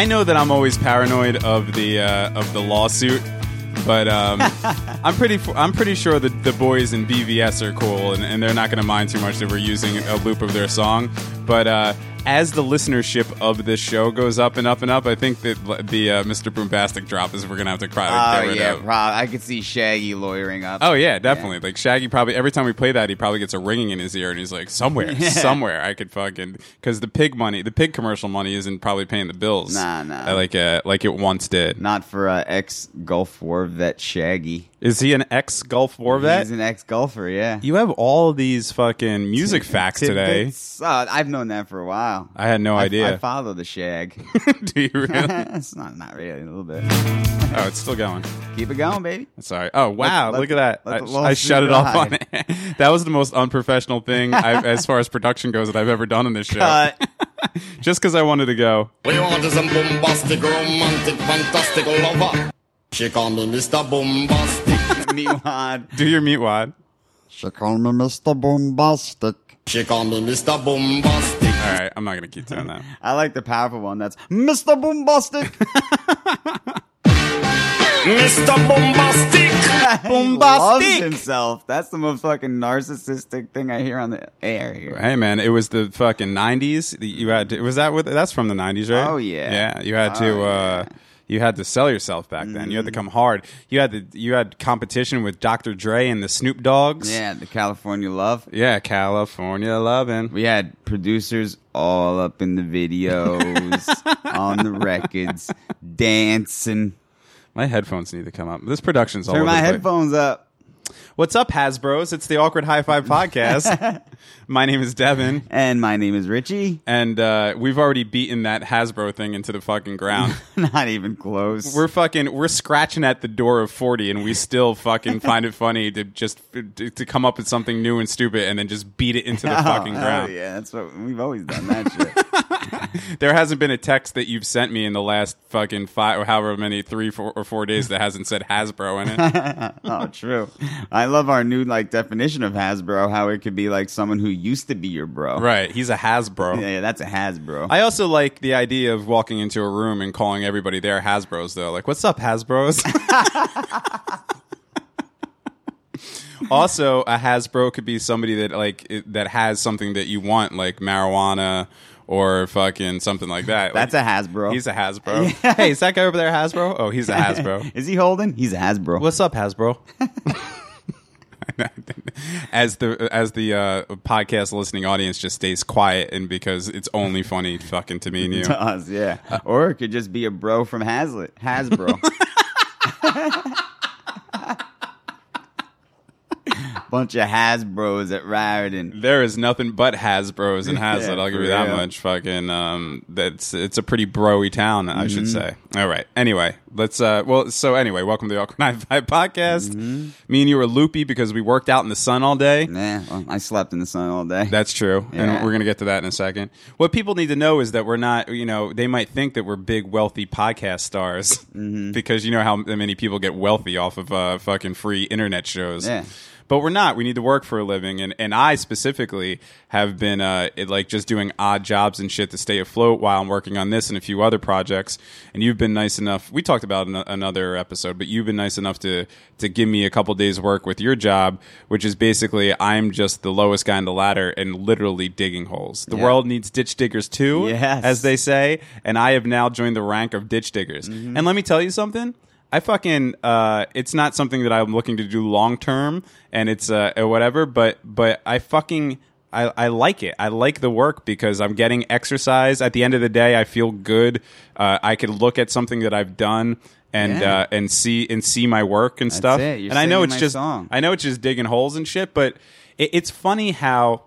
I know that I'm always paranoid of the uh, of the lawsuit, but um, I'm pretty. I'm pretty sure that the boys in BVS are cool, and, and they're not going to mind too much that we're using a loop of their song. But uh, as the listenership of this show goes up and up and up, I think that the uh, Mr. Boombastic drop is we're going to have to cry. to Oh yeah, prob- I could see Shaggy lawyering up. Oh yeah, definitely. Like Shaggy probably every time we play that, he probably gets a ringing in his ear, and he's like, somewhere, somewhere, I could fucking because the pig money, the pig commercial money, isn't probably paying the bills. Nah, nah. Uh, like uh, like it once did. Not for uh, ex Gulf War vet Shaggy. Is he an ex Gulf War vet? He's an ex golfer. Yeah. you have all these fucking music facts today. Uh, I've known that for a while. I had no I- idea. I follow the shag. Do you really? it's not not really a little bit. oh, it's still going. Keep it going, baby. Sorry. Oh wow! let- look at that. let I, I shut it off on it. that was the most unprofessional thing I, as far as production goes that I've ever done in this show. Cut. Just because I wanted to go. We want some bombastic, romantic, fantastic lover. She call me Mr. Bombastic. Meatwad. Do your meat wad. She called me Mr. Bombastic. She call me Mr. Bombastic. All right, I'm not gonna keep doing that. I like the powerful one. That's Mr. Boombastic. Mr. Bombastic. He loves himself. That's the most fucking narcissistic thing I hear on the air here. Hey man, it was the fucking '90s. The- You had to, was that what that's from the '90s, right? Oh, yeah. yeah. You had to Oh, uh, you had to sell yourself back then. You had to mm. come hard. You had the you had competition with Dr. Dre and the Snoop Doggs. Yeah, the California love. yeah, California loving. We had producers all up in the videos, on the records, dancing. My headphones need to come up. This production's all Turn my headphones up. What's up, Hasbro's? It's the Awkward High Five podcast. My name is Devin. And my name is Richie. And uh, we've already beaten that Hasbro thing into the fucking ground. Not even close. We're fucking we're scratching at the door of 40 and we still fucking find it funny to just to, to come up with something new and stupid and then just beat it into the Oh, fucking ground. Yeah, that's what we've always done. That shit. There hasn't been a text that you've sent me in the last fucking five or however many 3 four, or 4 days that hasn't said Hasbro in it. oh, true. I love our new like definition of Hasbro. How it could be like someone who used to be your bro. right, he's a Hasbro. Yeah, yeah, that's a Hasbro. I also like the idea of walking into a room and calling everybody there Hasbro's though. Like, what's up, Hasbro's? also, a Hasbro could be somebody that like it, that has something that you want, like marijuana or fucking something like that. that's Like, a Hasbro. He's a Hasbro. Hey, is that guy over there Hasbro? Oh, he's a Hasbro. Is he holding? He's a Hasbro. What's up, Hasbro? as the as the uh, podcast listening audience just stays quiet and because it's only funny fucking to me and you. to us, yeah. or it could just be a bro from Hazlet, Hasbro. Bunch of Hasbros at Raritan. There is nothing but Hasbro's and Hazlet. Yeah, I'll give you that real. much. Fucking, um, that's it's a pretty broy town, I should Mm-hmm. say. All right. Anyway, let's. uh Well, so anyway, welcome to the Awkward High Five podcast. Mm-hmm. Me and you were loopy because we worked out in the sun all day. Nah, well, I slept in the sun all day. That's true, Yeah. and we're gonna get to that in a second. What people need to know is that we're not. You know, they might think that we're big, wealthy podcast stars Mm-hmm. because you know how many people get wealthy off of uh, fucking free internet shows. Yeah. But we're not. We need to work for a living, and, and I specifically have been uh, it, like just doing odd jobs and shit to stay afloat while I'm working on this and a few other projects. And you've been nice enough. We talked about in another episode, but you've been nice enough to to give me a couple days work with your job, which is basically I'm just the lowest guy in the ladder and literally digging holes. The Yeah. world needs ditch diggers too, Yes. as they say, and I have now joined the rank of ditch diggers. Mm-hmm. And let me tell you something. I fucking uh, it's not something that I'm looking to do long term, and it's uh, whatever. But but I fucking I, I like it. I like the work because I'm getting exercise. At the end of the day, I feel good. Uh, I can look at something that I've done and Yeah. uh, and see and see my work and stuff. it. You're and I know it's just song. I know it's just digging holes and shit. But it, it's funny how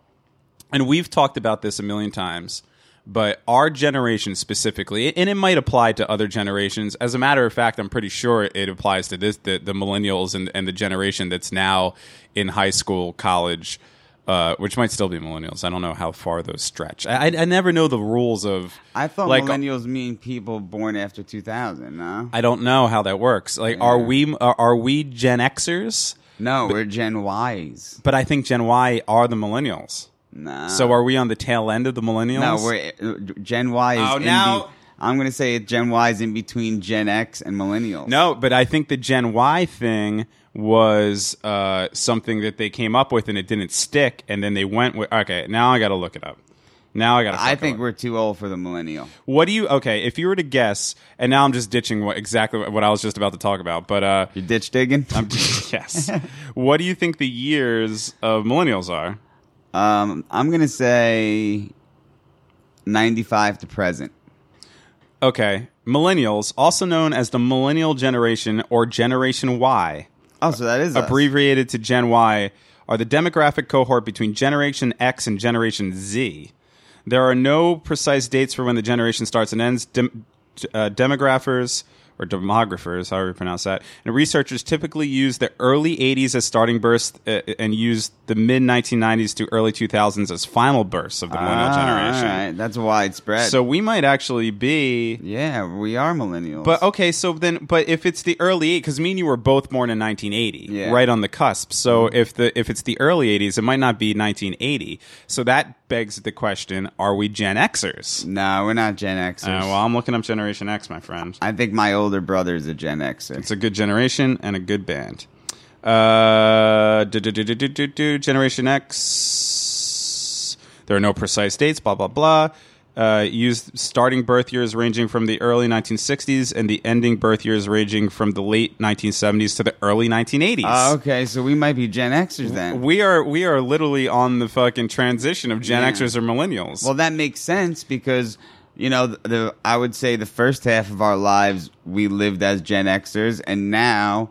and we've talked about this a million times, but our generation specifically, and it might apply to other generations. As a matter of fact, I'm pretty sure it applies to this the, the millennials and, and the generation that's now in high school, college, uh, which might still be millennials. I don't know how far those stretch. I, I, I never know the rules of. I thought like, millennials mean people born after 2000, no? I don't know how that works. Like, are we are, are we Gen Xers? No, we're Gen Ys. But I think Gen Y are the millennials. Nah. So are we on the tail end of the millennials? no, we're Gen Y is Oh, now- I'm gonna say Gen Y is in between Gen X and millennials. No, but I think the Gen Y thing was uh, something that they came up with and it didn't stick, and then they went with. Okay, now I got to look it up. Now I got to. I think we're too old for the millennial. What do you? Okay, if you were to guess, and now I'm just ditching what exactly what I was just about to talk about, but uh, You ditch digging? I'm yes. what do you think the years of millennials are? Um, I'm gonna say 95 to present. Okay, millennials, also known as the millennial generation or Generation Y. Oh, so that is us. abbreviated to Gen Y, are the demographic cohort between Generation X and Generation Z. There are no precise dates for when the generation starts and ends. Dem- uh, demographers or demographers, however you pronounce that, and researchers typically use the early 80s as starting bursts uh, and use the mid 1990s to early 2000s as final bursts of the millennial Ah, generation. All right, that's widespread. So we might actually be yeah, we are millennials. but okay, so then, but if it's the early, 80s, because me and you were both born in 1980, Yeah. Mm-hmm. right on the cusp. So if the if it's the early 80s, it might not be 1980. So that begs the question: Are we Gen Xers? no, we're not Gen Xers. Uh, well, I'm looking up Generation X, my friend. I think my older brother is a Gen Xer. It's a good generation and a good band. Uh, do, do, do, Generation X. There are no precise dates. Blah blah blah. Uh, used starting birth years ranging from the early 1960s and the ending birth years ranging from the late 1970s to the early 1980s. Oh, okay, so we might be Gen Xers then. We are we are literally on the fucking transition of Gen Yeah. Xers or millennials. Well, that makes sense because you know the, the I would say the first half of our lives we lived as Gen Xers, and now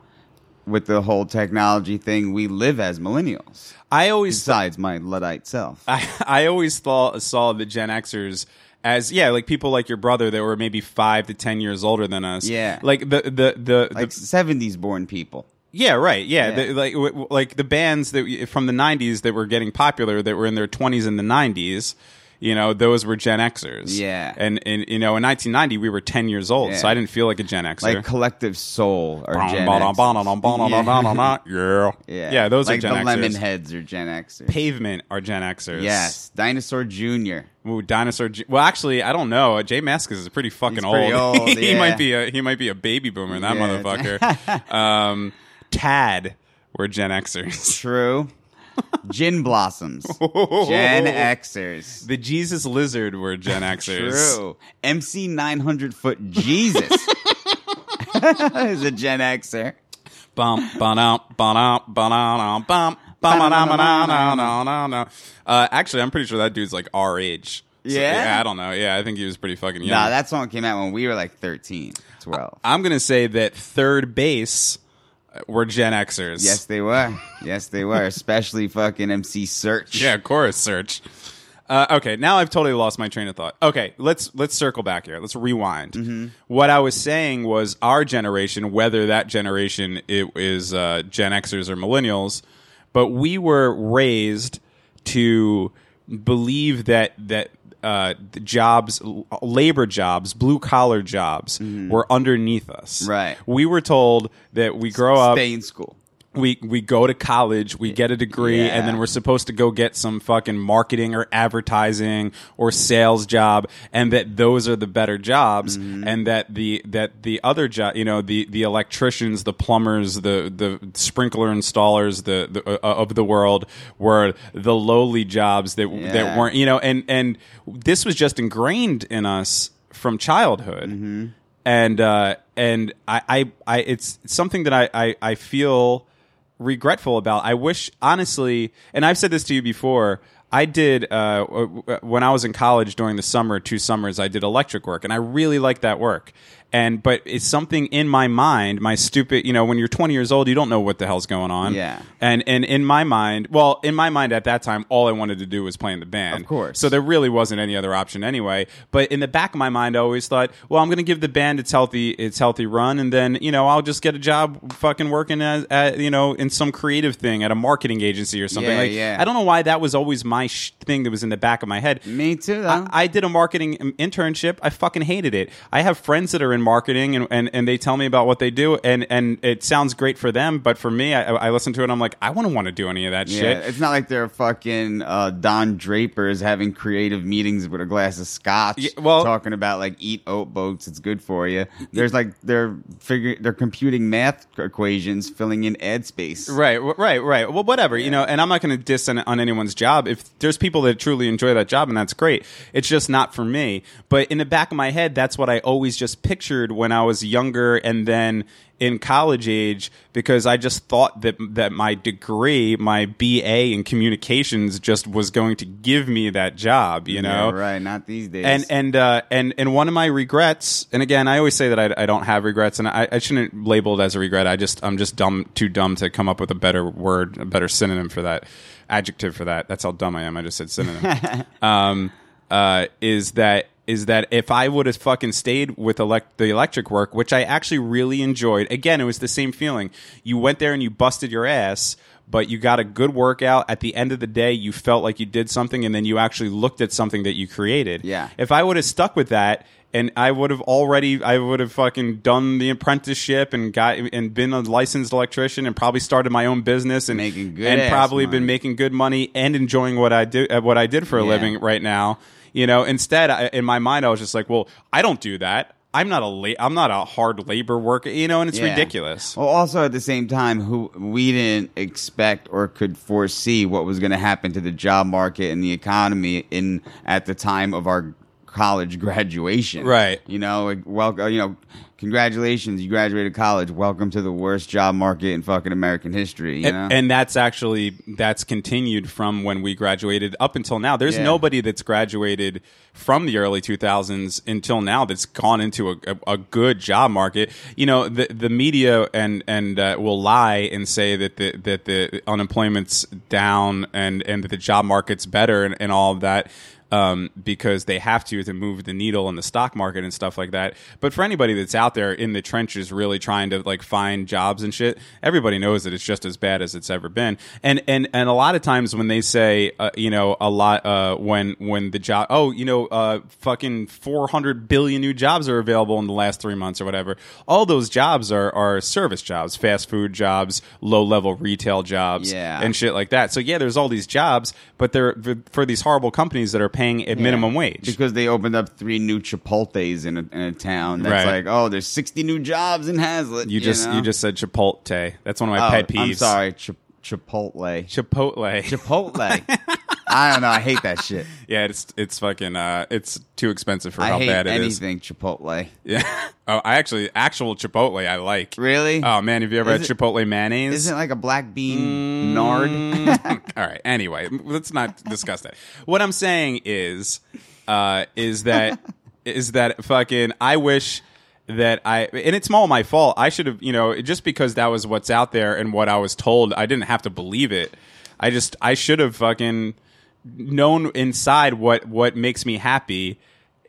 with the whole technology thing, we live as millennials. I always Besides my luddite self. I, I always thought saw the Gen Xers as yeah, like people like your brother that were maybe five to ten years older than us. Yeah. like the the the, like seventies born people. yeah, right, yeah, Yeah. The, like w- w- like the bands that from the '90s that were getting popular that were in their 20s and the '90s. You know, those were Gen Xers. Yeah. and and you know, in 1990 we were 10 years old, so I didn't feel like a Gen Xer. Like collective soul or Gen yeah. yeah, Yeah, yeah, those like are Gen the Xers. Lemonheads are Gen Xers. Pavement are Gen Xers. Yes, Dinosaur Junior. Ooh, dinosaur. G- well, actually, I don't know. J Mascis is pretty fucking old. pretty old, he yeah. might be a he might be a baby boomer. That Yeah. motherfucker. um, Tad were Gen Xers. True. Gin blossoms. Gen Xers. The Jesus Lizard were Gen Xers. True. MC 900 foot Jesus is a Gen Xer. Bum, ba-dum, ba-dum, bum, ba-ba-dum-ba-dum-ba-dum-ba-dum. Uh, actually, I'm pretty sure that dude's like our age. So, Yeah? I don't know. Yeah, I think he was pretty fucking young. Nah, that song came out when we were like 13, 12. I'm gonna say that third Bass were Gen Xers. Yes, they were. Yes, they were. Especially fucking MC Serch. Yeah, chorus search. Uh, okay, now I've totally lost my train of thought. Okay, let's let's circle back here. Let's rewind. What I was saying was our generation, whether that generation it is uh, Gen Xers or millennials, but we were raised to believe that that uh, jobs, labor jobs, blue collar jobs, were underneath us. Right. We were told that we grow up Stay in school. We we go to college, we get a degree, Yeah. and then we're supposed to go get some fucking marketing or advertising or sales job, and that those are the better jobs, Mm-hmm. and that the that the other job, you know, the the electricians, the plumbers, the the sprinkler installers, the, the uh, of the world were the lowly jobs that that weren't, you know, and and this was just ingrained in us from childhood Mm-hmm. and uh, and I, I, I it's something that I, I, I feel regretful about. I wish honestly, and I've said this to you before. I did uh, when I was in college during the summer, two summers. I did electric work, and I really liked that work. And but it's something in my mind, my stupid. You know, when you're 20 years old, you don't know what the hell's going on. Yeah. And and in my mind, well, in my mind at that time, all I wanted to do was play in the band. Of course. So there really wasn't any other option anyway. But in the back of my mind, I always thought, well, I'm going to give the band its healthy its healthy run, and then you know I'll just get a job fucking working as at, you know in some creative thing at a marketing agency or something. Yeah, like yeah. I don't know why that was always my sh- thing that was in the back of my head. Me too. I, I did a marketing um, internship. I fucking hated it. I have friends that are in marketing and, and, and they tell me about what they do and, and it sounds great for them, but for me, I, I listen to it and I'm like, I wouldn't want to do any of that yeah, shit. it's not like they're fucking uh, Don Drapers having creative meetings with a glass of scotch, Yeah, well- talking about like eat oat boats, it's good for you. There's like they're figuring, they're computing math equations, filling in ad space. Right, right, right. Well, whatever, you know, and I'm not going to diss on, on anyone's job. If there's people that truly enjoy that job, and that's great, it's just not for me. But in the back of my head, that's what I always just pictured when I was younger and then in college age because I just thought that that my degree, my BA in communications just was going to give me that job, you know. Yeah, right? Not these days. And and uh, and and one of my regrets, and again, I always say that I, I don't have regrets, and I, I shouldn't label it as a regret. I just I'm just dumb, too dumb to come up with a better word, a better synonym for that, adjective for that. That's how dumb I am. I just said synonym. um, uh, is that is that if I would have fucking stayed with elect- the electric work, which I actually really enjoyed, again, it was the same feeling. You went there and you busted your ass, but you got a good workout. At the end of the day, you felt like you did something, and then you actually looked at something that you created. Yeah. If I would have stuck with that, and I would have already, I would have fucking done the apprenticeship and got and been a licensed electrician and probably started my own business and Making good and probably been making good money and enjoying what I do, uh, what I did for a Yeah. living right now. You know, instead, I, in my mind, I was just like, well, I don't do that. I'm not a la- I'm not a hard labor worker, you know, and it's Yeah. ridiculous. Well, also at the same time, who we didn't expect or could foresee what was going to happen to the job market and the economy in at the time of our college graduation. Right. You know, like, welcome. You know, congratulations, you graduated college. Welcome to the worst job market in fucking American history. You know. and, and that's actually that's continued from when we graduated up until now. There's Yeah. nobody that's graduated from the early 2000s until now that's gone into a, a, a good job market. You know, the the media and and uh, will lie and say that the that the unemployment's down and and that the job market's better and, and all of that um, because they have to to move the needle in the stock market and stuff like that. But for anybody that's out there in the trenches, really trying to like find jobs and shit, everybody knows that it's just as bad as it's ever been. And and and a lot of times when they say, uh, you know, a lot uh, when when the job, oh, you know, uh, fucking four hundred billion new jobs are available in the last three months or whatever. All those jobs are are service jobs, fast food jobs, low level retail jobs, Yeah. and shit like that. So yeah, there's all these jobs, but they're for, for these horrible companies that are paying a minimum wage. because they opened up three new Chipotle's in a, in a town. That's Right. like, oh, there's 60 new jobs in Hazlet. you just know? you just said Chipotle. That's one of my Oh, pet peeves. I'm sorry, Chip- Chipotle. Chipotle. Chipotle. I don't know. I hate that shit. yeah, it's it's fucking uh, it's too expensive for I how hate bad it is. anything Chipotle. Yeah. Oh, I actually actual Chipotle I like. Really? Oh man, have you ever Is had it- Chipotle mayonnaise? Isn't it like a black Mm. bean nard? All right. Anyway, let's not discuss that. What I'm saying is, uh, is that is that fucking. I wish that I and it's all my fault. I should have, you know, just because that was what's out there and what I was told, I didn't have to believe it. I just I should have fucking known inside what what makes me happy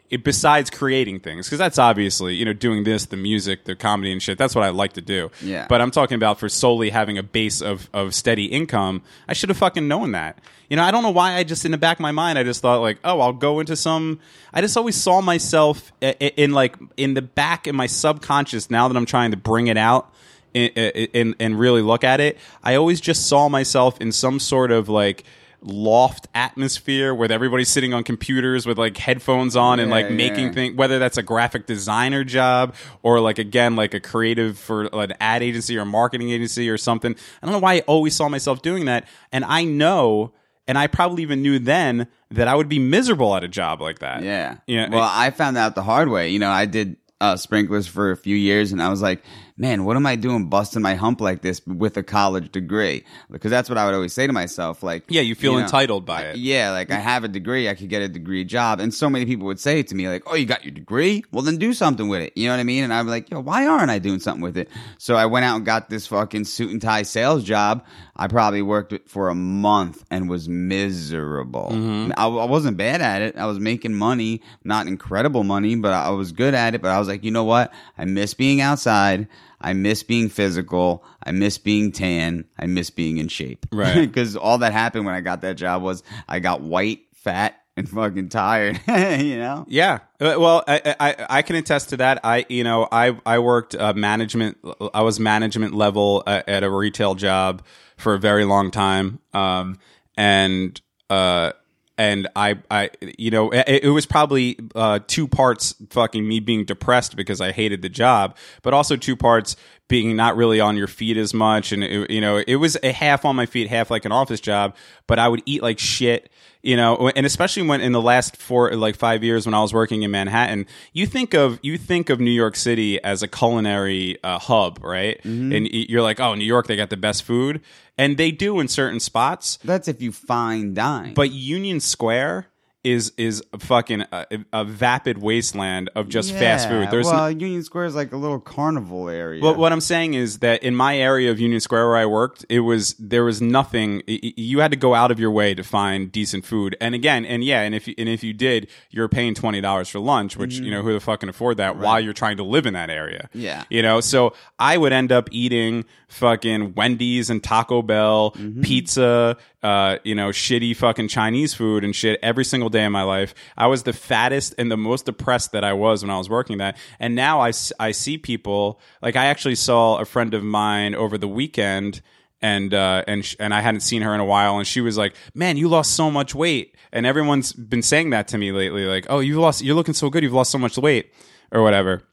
it, besides creating things because that's obviously you know doing this the music the comedy and shit that's what i like to do Yeah. but i'm talking about for solely having a base of, of steady income i should have fucking known that you know i don't know why i just in the back of my mind i just thought like oh i'll go into some i just always saw myself i- i- in like in the back in my subconscious now that i'm trying to bring it out and, and really look at it i always just saw myself in some sort of like loft atmosphere where everybody's sitting on computers with like headphones on and Yeah, like making yeah. things whether that's a graphic designer job or like again like a creative for an ad agency or marketing agency or something i don't know why i always saw myself doing that and i know and i probably even knew then that i would be miserable at a job like that Yeah. yeah Well, I found out the hard way. You know, I did uh, sprinklers for a few years, and I was like, man, what am I doing busting my hump like this with a college degree? Because that's what I would always say to myself. Like, Yeah, you feel know, entitled by it. Yeah, like I have a degree, I could get a degree job, and so many people would say to me, like, "Oh, you got your degree? Well, then do something with it." You know what I mean? And I'm like, "Yo, why aren't I doing something with it?" So I went out and got this fucking suit and tie sales job. I probably worked for a month and was miserable. Mm-hmm. I, I wasn't bad at it. I was making money, not incredible money, but I was good at it. But I was like, you know what? I miss being outside. I miss being physical. I miss being tan. I miss being in shape. Right. Because all that happened when I got that job was I got white, fat, and fucking tired. you know. Yeah. Uh, Well, I, I I can attest to that. I you know I I worked uh, management. I was management level at, at a retail job for a very long time. Um and uh and I I you know it, it was probably uh two parts fucking me being depressed because I hated the job, but also two parts being not really on your feet as much. And it, you know it was a half on my feet, half like an office job, but I would eat like shit you know and especially when in the last four like five years when i was working in manhattan you think of you think of new york city as a culinary uh, hub right? And you're like oh new york they got the best food. And they do in certain spots. That's if you fine dine. but union square is is a fucking a, a vapid wasteland of just fast food there's well, Union Square is like a little carnival area. but what I'm saying is that in my area of Union Square where I worked, it was there was nothing. y- You had to go out of your way to find decent food. And again, and yeah, and if you, and if you did, you're paying twenty dollars for lunch, which you know who the fuck can afford that while you're trying to live in that area. Mm-hmm. Yeah. you know. So I would end up eating fucking Wendy's and Taco Bell, Mm-hmm. pizza, uh, you know, shitty fucking Chinese food and shit every single day of my life. I was the fattest and the most depressed that I was when I was working that. And now I, I see people like I actually saw a friend of mine over the weekend and uh, and sh- and I hadn't seen her in a while, and she was like, "Man, you lost so much weight." And everyone's been saying that to me lately, like, "Oh, you lost, you're looking so good, you've lost so much weight," or whatever.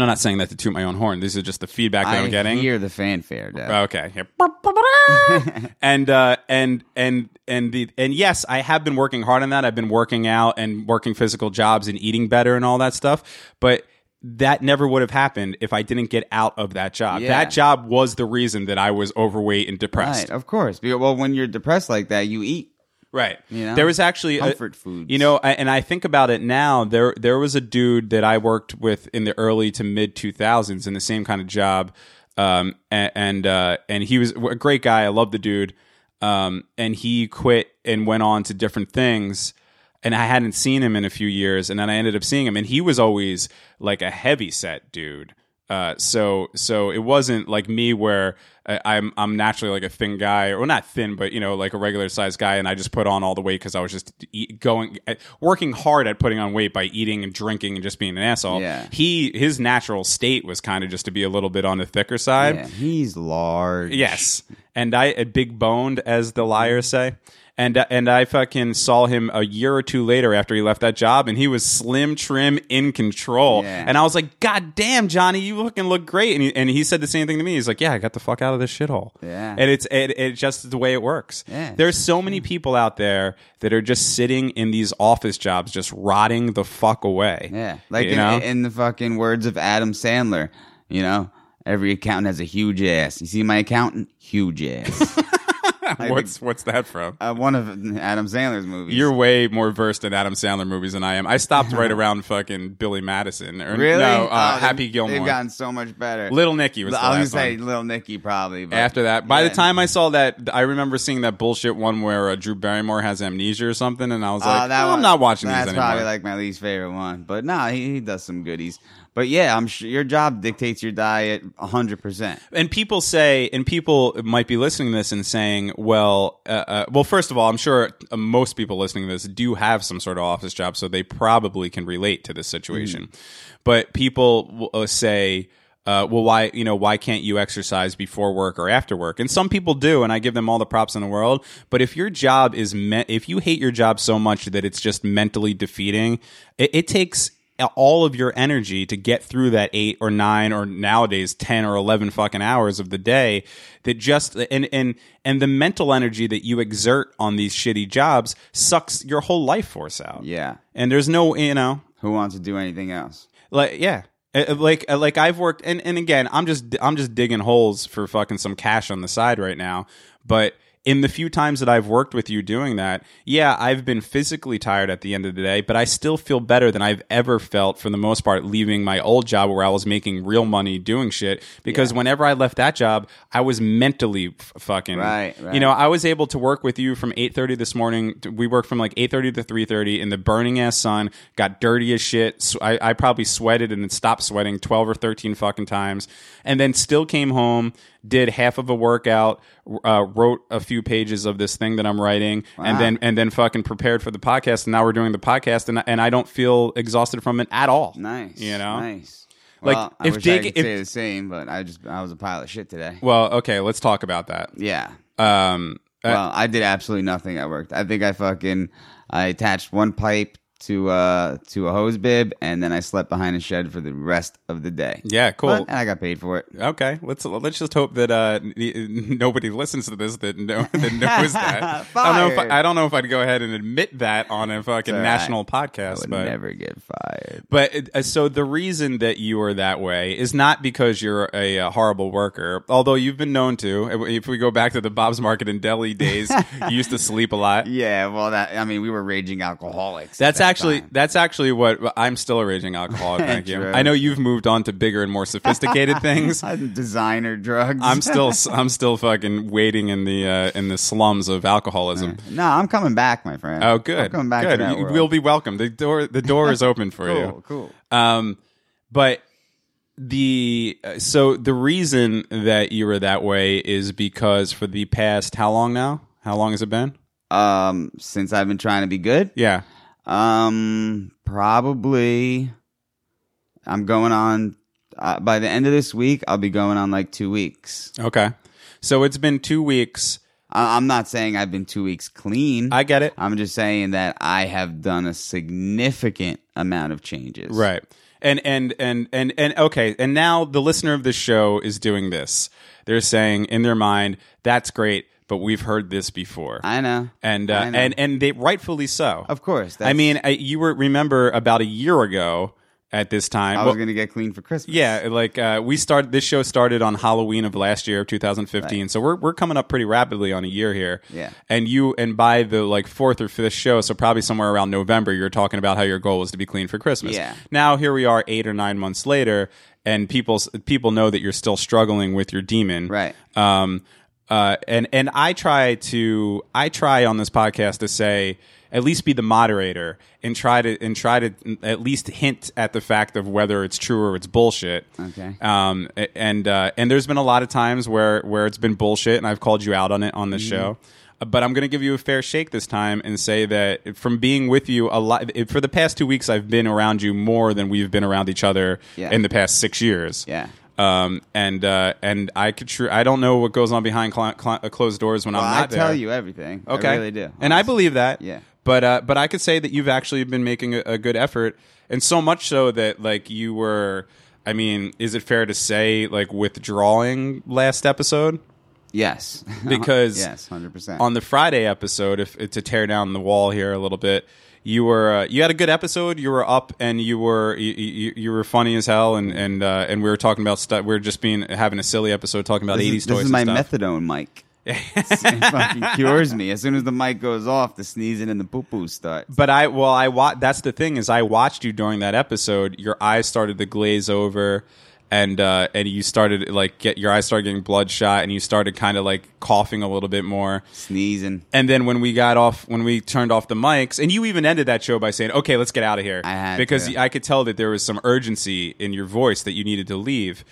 I'm not saying that to toot my own horn. These are just the feedback that I I'm getting. I hear the fanfare, Dad. Okay. Yeah. and uh, and and and the and yes, I have been working hard on that. I've been working out and working physical jobs and eating better and all that stuff. But that never would have happened if I didn't get out of that job. Yeah. That job was the reason that I was overweight and right, depressed. of course. Well, when you're depressed like that, you eat. Right. You know? There was actually a- Comfort foods. You know, I- and I think about it now. There, there was a dude that I worked with in the early to mid two thousands in the same kind of job, um, and and, uh, and he was a great guy. I love the dude, um, and he quit and went on to different things. And I hadn't seen him in a few years, and then I ended up seeing him, and he was always like a heavy set dude. Uh, so so it wasn't like me where I, I'm I'm naturally like a thin guy, or not thin, but you know like a regular sized guy, and I just put on all the weight because I was just eat, going uh, working hard at putting on weight by eating and drinking and just being an asshole. Yeah. He his natural state was kind of just to be a little bit on the thicker side. Yeah, he's large. Yes, and I a big boned, as the liars say. And uh, and I fucking saw him a year or two later after he left that job, and he was slim, trim, in control. Yeah. And I was like, God damn, Johnny, you fucking look great. And he, and he said the same thing to me. He's like, Yeah, I got the fuck out of this shithole. Yeah. And it's it, it's just the way it works. Yeah, There's so many people out there that are just sitting in these office jobs, just rotting the fuck away. Yeah, like in, in the fucking words of Adam Sandler, you know, every accountant has a huge ass. You see my accountant, huge ass. What's what's that from? uh, one of Adam Sandler's movies. You're way more versed in Adam Sandler movies than I am. I stopped right around fucking Billy Madison. Or, really No, uh, Oh, Happy Gilmore. They've gotten so much better. Little Nicky was the I was gonna say one. Little Nicky probably. But After that, by Yeah. the time I saw that, I remember seeing that bullshit one where uh, Drew Barrymore has amnesia or something, and I was Uh, like, that "Oh, one- I'm not watching That's these anymore. probably like my least favorite one. But no, he, he does some goodies. But yeah, I'm sure your job dictates your diet hundred percent. and people say, and people might be listening to this and saying, well, uh, uh, well, first of all, I'm sure uh, most people listening to this do have some sort of office job, so they probably can relate to this situation. But people will uh, say, uh, well, why, you know, why can't you exercise before work or after work? And some people do, and I give them all the props in the world. But if your job is, me- if you hate your job so much that it's just mentally defeating, it, it takes all of your energy to get through that eight or nine or nowadays 10 or 11 fucking hours of the day that just and and and the mental energy that you exert on these shitty jobs sucks your whole life force out Yeah. and there's no you know Who wants to do anything else? like yeah Uh, uh, like uh, like I've worked and and again I'm just I'm just digging holes for fucking some cash on the side right now but in the few times that I've worked with you doing that, yeah, I've been physically tired at the end of the day, but I still feel better than I've ever felt for the most part leaving my old job where I was making real money doing shit. Because whenever I left that job, I was mentally f- fucking Right, right. You know, I was able to work with you from eight thirty this morning. to- We worked from like eight thirty to three thirty in the burning ass sun. Got dirty as shit. So I, I probably sweated and then stopped sweating twelve or thirteen fucking times, and then still came home, did half of a workout, uh, wrote a few pages of this thing that I'm writing, and then and then fucking prepared for the podcast. And now we're doing the podcast, and and I don't feel exhausted from it at all. Nice. you know. Nice. Like, Well, I if wish Dig- I could if- say the same, but I just I was a pile of shit today. Well, okay, let's talk about that. Yeah. Um, uh, Well, I did absolutely nothing at work. I think I fucking I attached one pipe to uh to a hose bib and then I slept behind a shed for the rest of the day. yeah, cool. But- and I got paid for it. Okay, let's let's just hope that uh, n- nobody listens to this that, know, that knows that. I don't know if I, I don't know if I'd go ahead and admit that on a fucking right. national I podcast, would but never get fired. but uh, so the reason that you are that way is not because you're a, uh horrible worker, although you've been known to. If we go back to the Bob's Market and Deli days, you used to sleep a lot. Yeah, well that I mean we were raging alcoholics. That's that actually time. that's actually what I'm still a raging alcoholic. Thank you. I know you've moved on to bigger and more sophisticated things. designer drugs. I'm still I'm still fucking waiting in the uh, in the slums of alcoholism. No, I'm coming back, my friend. Oh, good. I'm coming back good. You-. We'll be welcome. The door the door is open for cool, you. cool. Um, but the uh, so the reason that you were that way is because for the past how long now? How long has it been? Um, since I've been trying to be good, Yeah. Um, probably I'm going on. Uh, by the end of this week, I'll be going on like two weeks. Okay. So it's been two weeks. I- I'm not saying I've been two weeks clean. I get it. I'm just saying that I have done a significant amount of changes. Right. And and and and and okay, and now the listener of this show is doing this. They're saying in their mind, "That's great, but we've heard this before." I know. and I uh, know. and and they rightfully so. Of course. I mean, I, you were remember about a year ago at this time. I well, was going to get clean for Christmas. yeah, like uh, we started. This show started on Halloween of last year, of 2015. So we're we're coming up pretty rapidly on a year here. Yeah. And you and by the like fourth or fifth show, so probably somewhere around November, you're talking about how your goal was to be clean for Christmas. Yeah. Now here we are, eight or nine months later, and people people know that you're still struggling with your demon. Right. Um. Uh. And and I try to I try on this podcast to say at least be the moderator and try to and try to at least hint at the fact of whether it's true or it's bullshit. Okay. Um, and uh, and there's been a lot of times where where it's been bullshit, and I've called you out on it on the Mm-hmm. show. But I'm going to give you a fair shake this time and say that from being with you a lot for the past two weeks, I've been around you more than we've been around each other Yeah. in the past six years. Yeah. Um, and uh, and I could tr- I don't know what goes on behind cl- cl- uh, closed doors when Well, I'm I not there. tell you everything. Okay. I really do. And I believe that. Yeah. But uh, but I could say that you've actually been making a, a good effort, and so much so that like you were. I mean, is it fair to say like withdrawing last episode? Yes. Because yes, hundred percent. On the Friday episode, if to tear down the wall here a little bit, you were uh, you had a good episode. You were up and you were you, you, you were funny as hell, and and uh, and we were talking about stuff. We are just being having a silly episode talking about eighties is, this is my stuff. methadone mic. it fucking cures me. As soon as the mic goes off, the sneezing and the poo poo starts. But I well I wa- that's the thing is I watched you during that episode. Your eyes started to glaze over, and uh, and you started like get your eyes started getting bloodshot, and you started kind of like coughing a little bit more. Sneezing. And then when we got off, when we turned off the mics, and you even ended that show by saying, "Okay, let's get out of here," I because to. I could tell that there was some urgency in your voice that you needed to leave.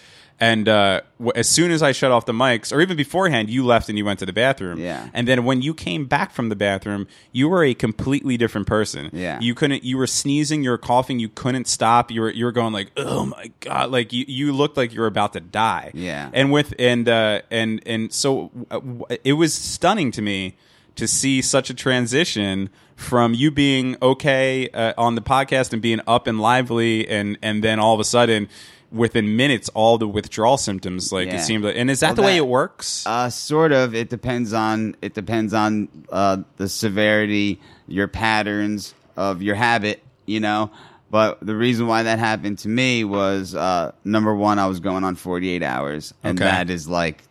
And uh, w- as soon as I shut off the mics, or even beforehand, you left and you went to the bathroom. Yeah. And then when you came back from the bathroom, you were a completely different person. Yeah. You couldn't. You were sneezing. You were coughing. You couldn't stop. You were. You were going like, oh my god! Like you. You looked like you were about to die. Yeah. And with and uh, and and so uh, w- it was stunning to me to see such a transition from you being okay uh, on the podcast and being up and lively, and and then all of a sudden. Within minutes, all the withdrawal symptoms, like Yeah. it seemed, like, and is that Well, the way that- it works? Uh, sort of. It depends on it depends on uh, the severity, your patterns of your habit. You know. But the reason why that happened to me was uh, number one, I was going on 48 hours, and Okay. that is like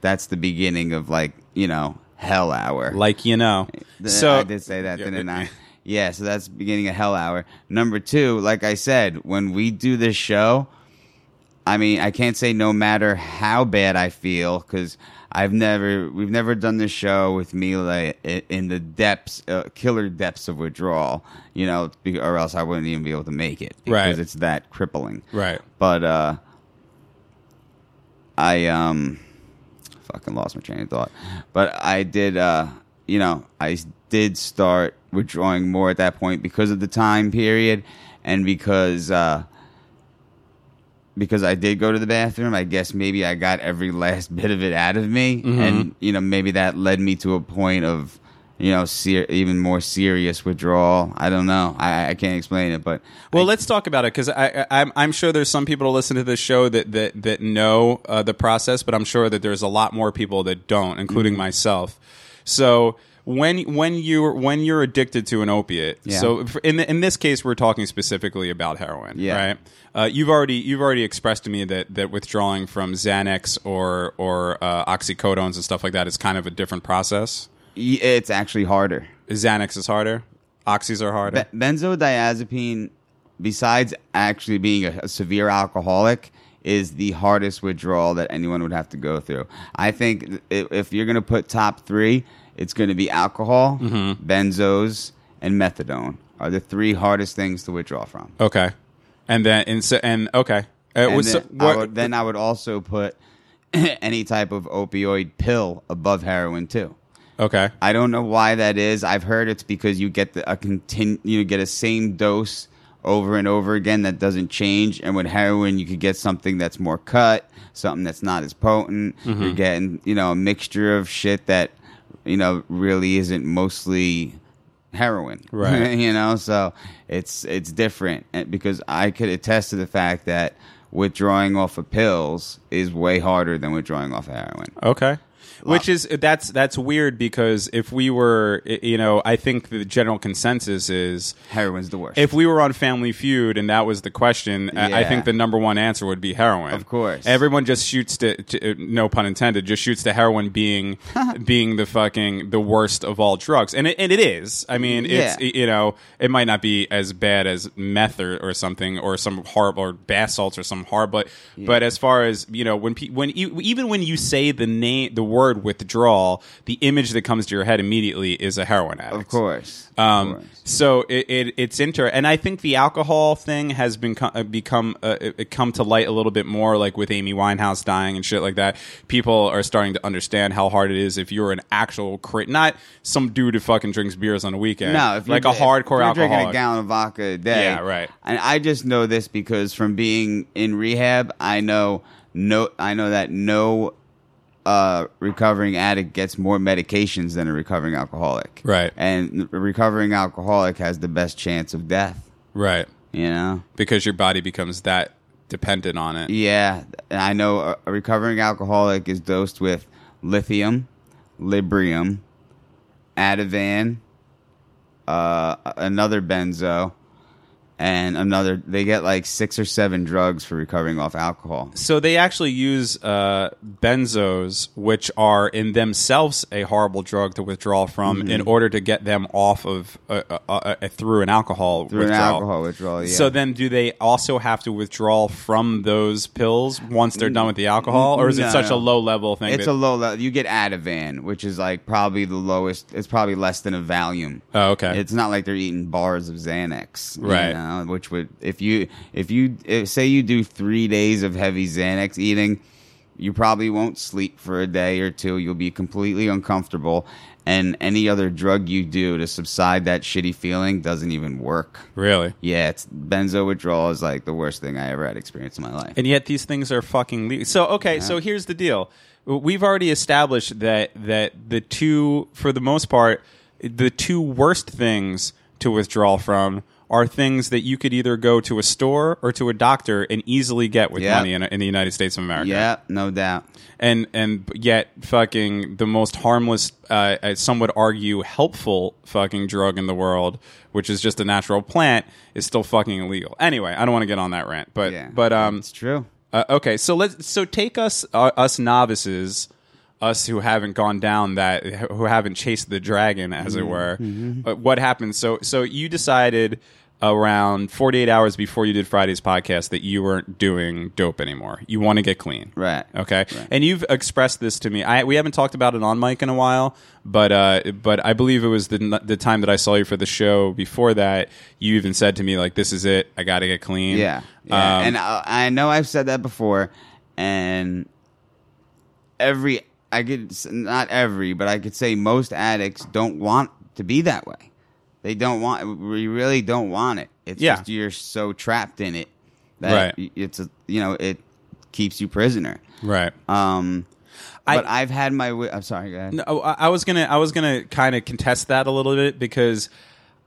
that's the beginning of like you know hell hour. like you know. So I did say that, didn't I? Yeah, so that's beginning of hell hour. Number two, like I said, when we do this show, I mean, I can't say no matter how bad I feel because I've never, we've never done this show with me like in the depths, uh, killer depths of withdrawal, you know, or else I wouldn't even be able to make it because Right. it's that crippling. Right. But uh, I um, fucking lost my train of thought. But I did, uh, you know, I did start withdrawing more at that point because of the time period, and because uh, because I did go to the bathroom. I guess maybe I got every last bit of it out of me, and you know, maybe that led me to a point of. You know, ser- even more serious withdrawal. I don't know. I, I can't explain it, but Well, let's talk about it because I, I, I'm, I'm sure there's some people to listen to this show that that that know uh, the process, but I'm sure that there's a lot more people that don't, including Mm-hmm. myself. So when when you when you're addicted to an opiate, Yeah. so in in this case, we're talking specifically about heroin, Yeah. right? Uh, you've already you've already expressed to me that that withdrawing from Xanax or or uh, oxycodones and stuff like that is kind of a different process. it's actually harder. Xanax is harder, oxys are harder. Be- benzodiazepine, besides actually being a, a severe alcoholic, is the hardest withdrawal that anyone would have to go through. I think if, if you're going to put top three, it's going to be alcohol, benzos, and methadone are the three hardest things to withdraw from. Okay, and then and so, and okay, uh, And was- then, what- I would, then I would also put any type of opioid pill above heroin too. okay, I don't know why that is. I've heard it's because you get the, a continu- you get a same dose over and over again that doesn't change. And with heroin, you could get something that's more cut, something that's not as potent. Mm-hmm. You're getting you know a mixture of shit that you know really isn't mostly heroin, Right. you know, so it's it's different eh, because I could attest to the fact that withdrawing off of pills is way harder than withdrawing off of heroin. okay. Which is that's that's weird because if we were, you know, I think the general consensus is Heroin's the worst. if we were on Family Feud and that was the question, I- I think the number one answer would be heroin. Of course. everyone just shoots to, to uh, no pun intended, just shoots to heroin being being the fucking the worst of all drugs, and it, and it is. I mean, it's Yeah. you know, it might not be as bad as meth or, or something or some horrible or bath salts or some hard, but but as far as you know, when pe- when even when you say the name the word withdrawal, the image that comes to your head immediately is a heroin addict. of course. Of Um, course. so it, it it's inter, and I think the alcohol thing has been co- uh, become uh, it, come to light a little bit more, like with Amy Winehouse dying and shit like that. People are starting to understand how hard it is if you're an actual crit, not some dude who fucking drinks beers on the weekend. No, if like a hardcore if drinking a gallon of vodka a day. Yeah, right. And I just know this because from being in rehab, I know no, I know that no uh, recovering addict gets more medications than a recovering alcoholic. Right. And a recovering alcoholic has the best chance of death. right? You know. Because your body becomes that dependent on it. Yeah, and I know a, a recovering alcoholic is dosed with lithium, Librium, Ativan, uh, another benzo, and another. They get like six or seven drugs for recovering off alcohol. So they actually use uh, benzos, which are in themselves a horrible drug to withdraw from, Mm-hmm. in order to get them off of uh, uh, uh, through an alcohol Through an withdrawal. alcohol withdrawal, yeah. So then, do they also have to withdraw from those pills once they're done with the alcohol, or is it No, such a low level thing? It's that- a low level. You get Ativan, which is like probably the lowest. It's probably less than a Valium. Oh, okay. It's not like they're eating bars of Xanax, you Right. know, which would if you if you if, say you do three days of heavy Xanax eating, you probably won't sleep for a day or two. You'll be completely uncomfortable, and any other drug you do to subside that shitty feeling doesn't even work. really. Yeah, it's benzo withdrawal is like the worst thing I ever had experienced in my life. And yet these things are fucking legal. So okay, so here's the deal. We've already established that that the two for the most part the two worst things to withdraw from are things that you could either go to a store or to a doctor and easily get with Yeah. money in, in the United States of America. yeah, no doubt. And and yet fucking the most harmless uh, uh, some would argue helpful fucking drug in the world, which is just a natural plant, is still fucking illegal. Anyway, I don't want to get on that rant, but Yeah, but um it's true. uh, okay, so let's so take us uh, us novices us who haven't gone down that, who haven't chased the dragon, as Mm-hmm. it were. But what happened? So, so you decided around 48 hours before you did Friday's podcast that you weren't doing dope anymore. You want to get clean. Right. Okay. And you've expressed this to me. I we haven't talked about it on mic in a while, but uh, but I believe it was the the time that I saw you for the show. Before that, you even said to me like, "This is it. I got to get clean." Yeah, yeah. Um, and I, I know I've said that before, and every I could not every, but I could say most addicts don't want to be that way. They don't want. We really don't want it. It's Yeah. just you're so trapped in it that Right. it's a you know it keeps you prisoner. right. Um, I- but I've had my. I'm sorry, go ahead. No, I was gonna I was gonna kind of contest that a little bit because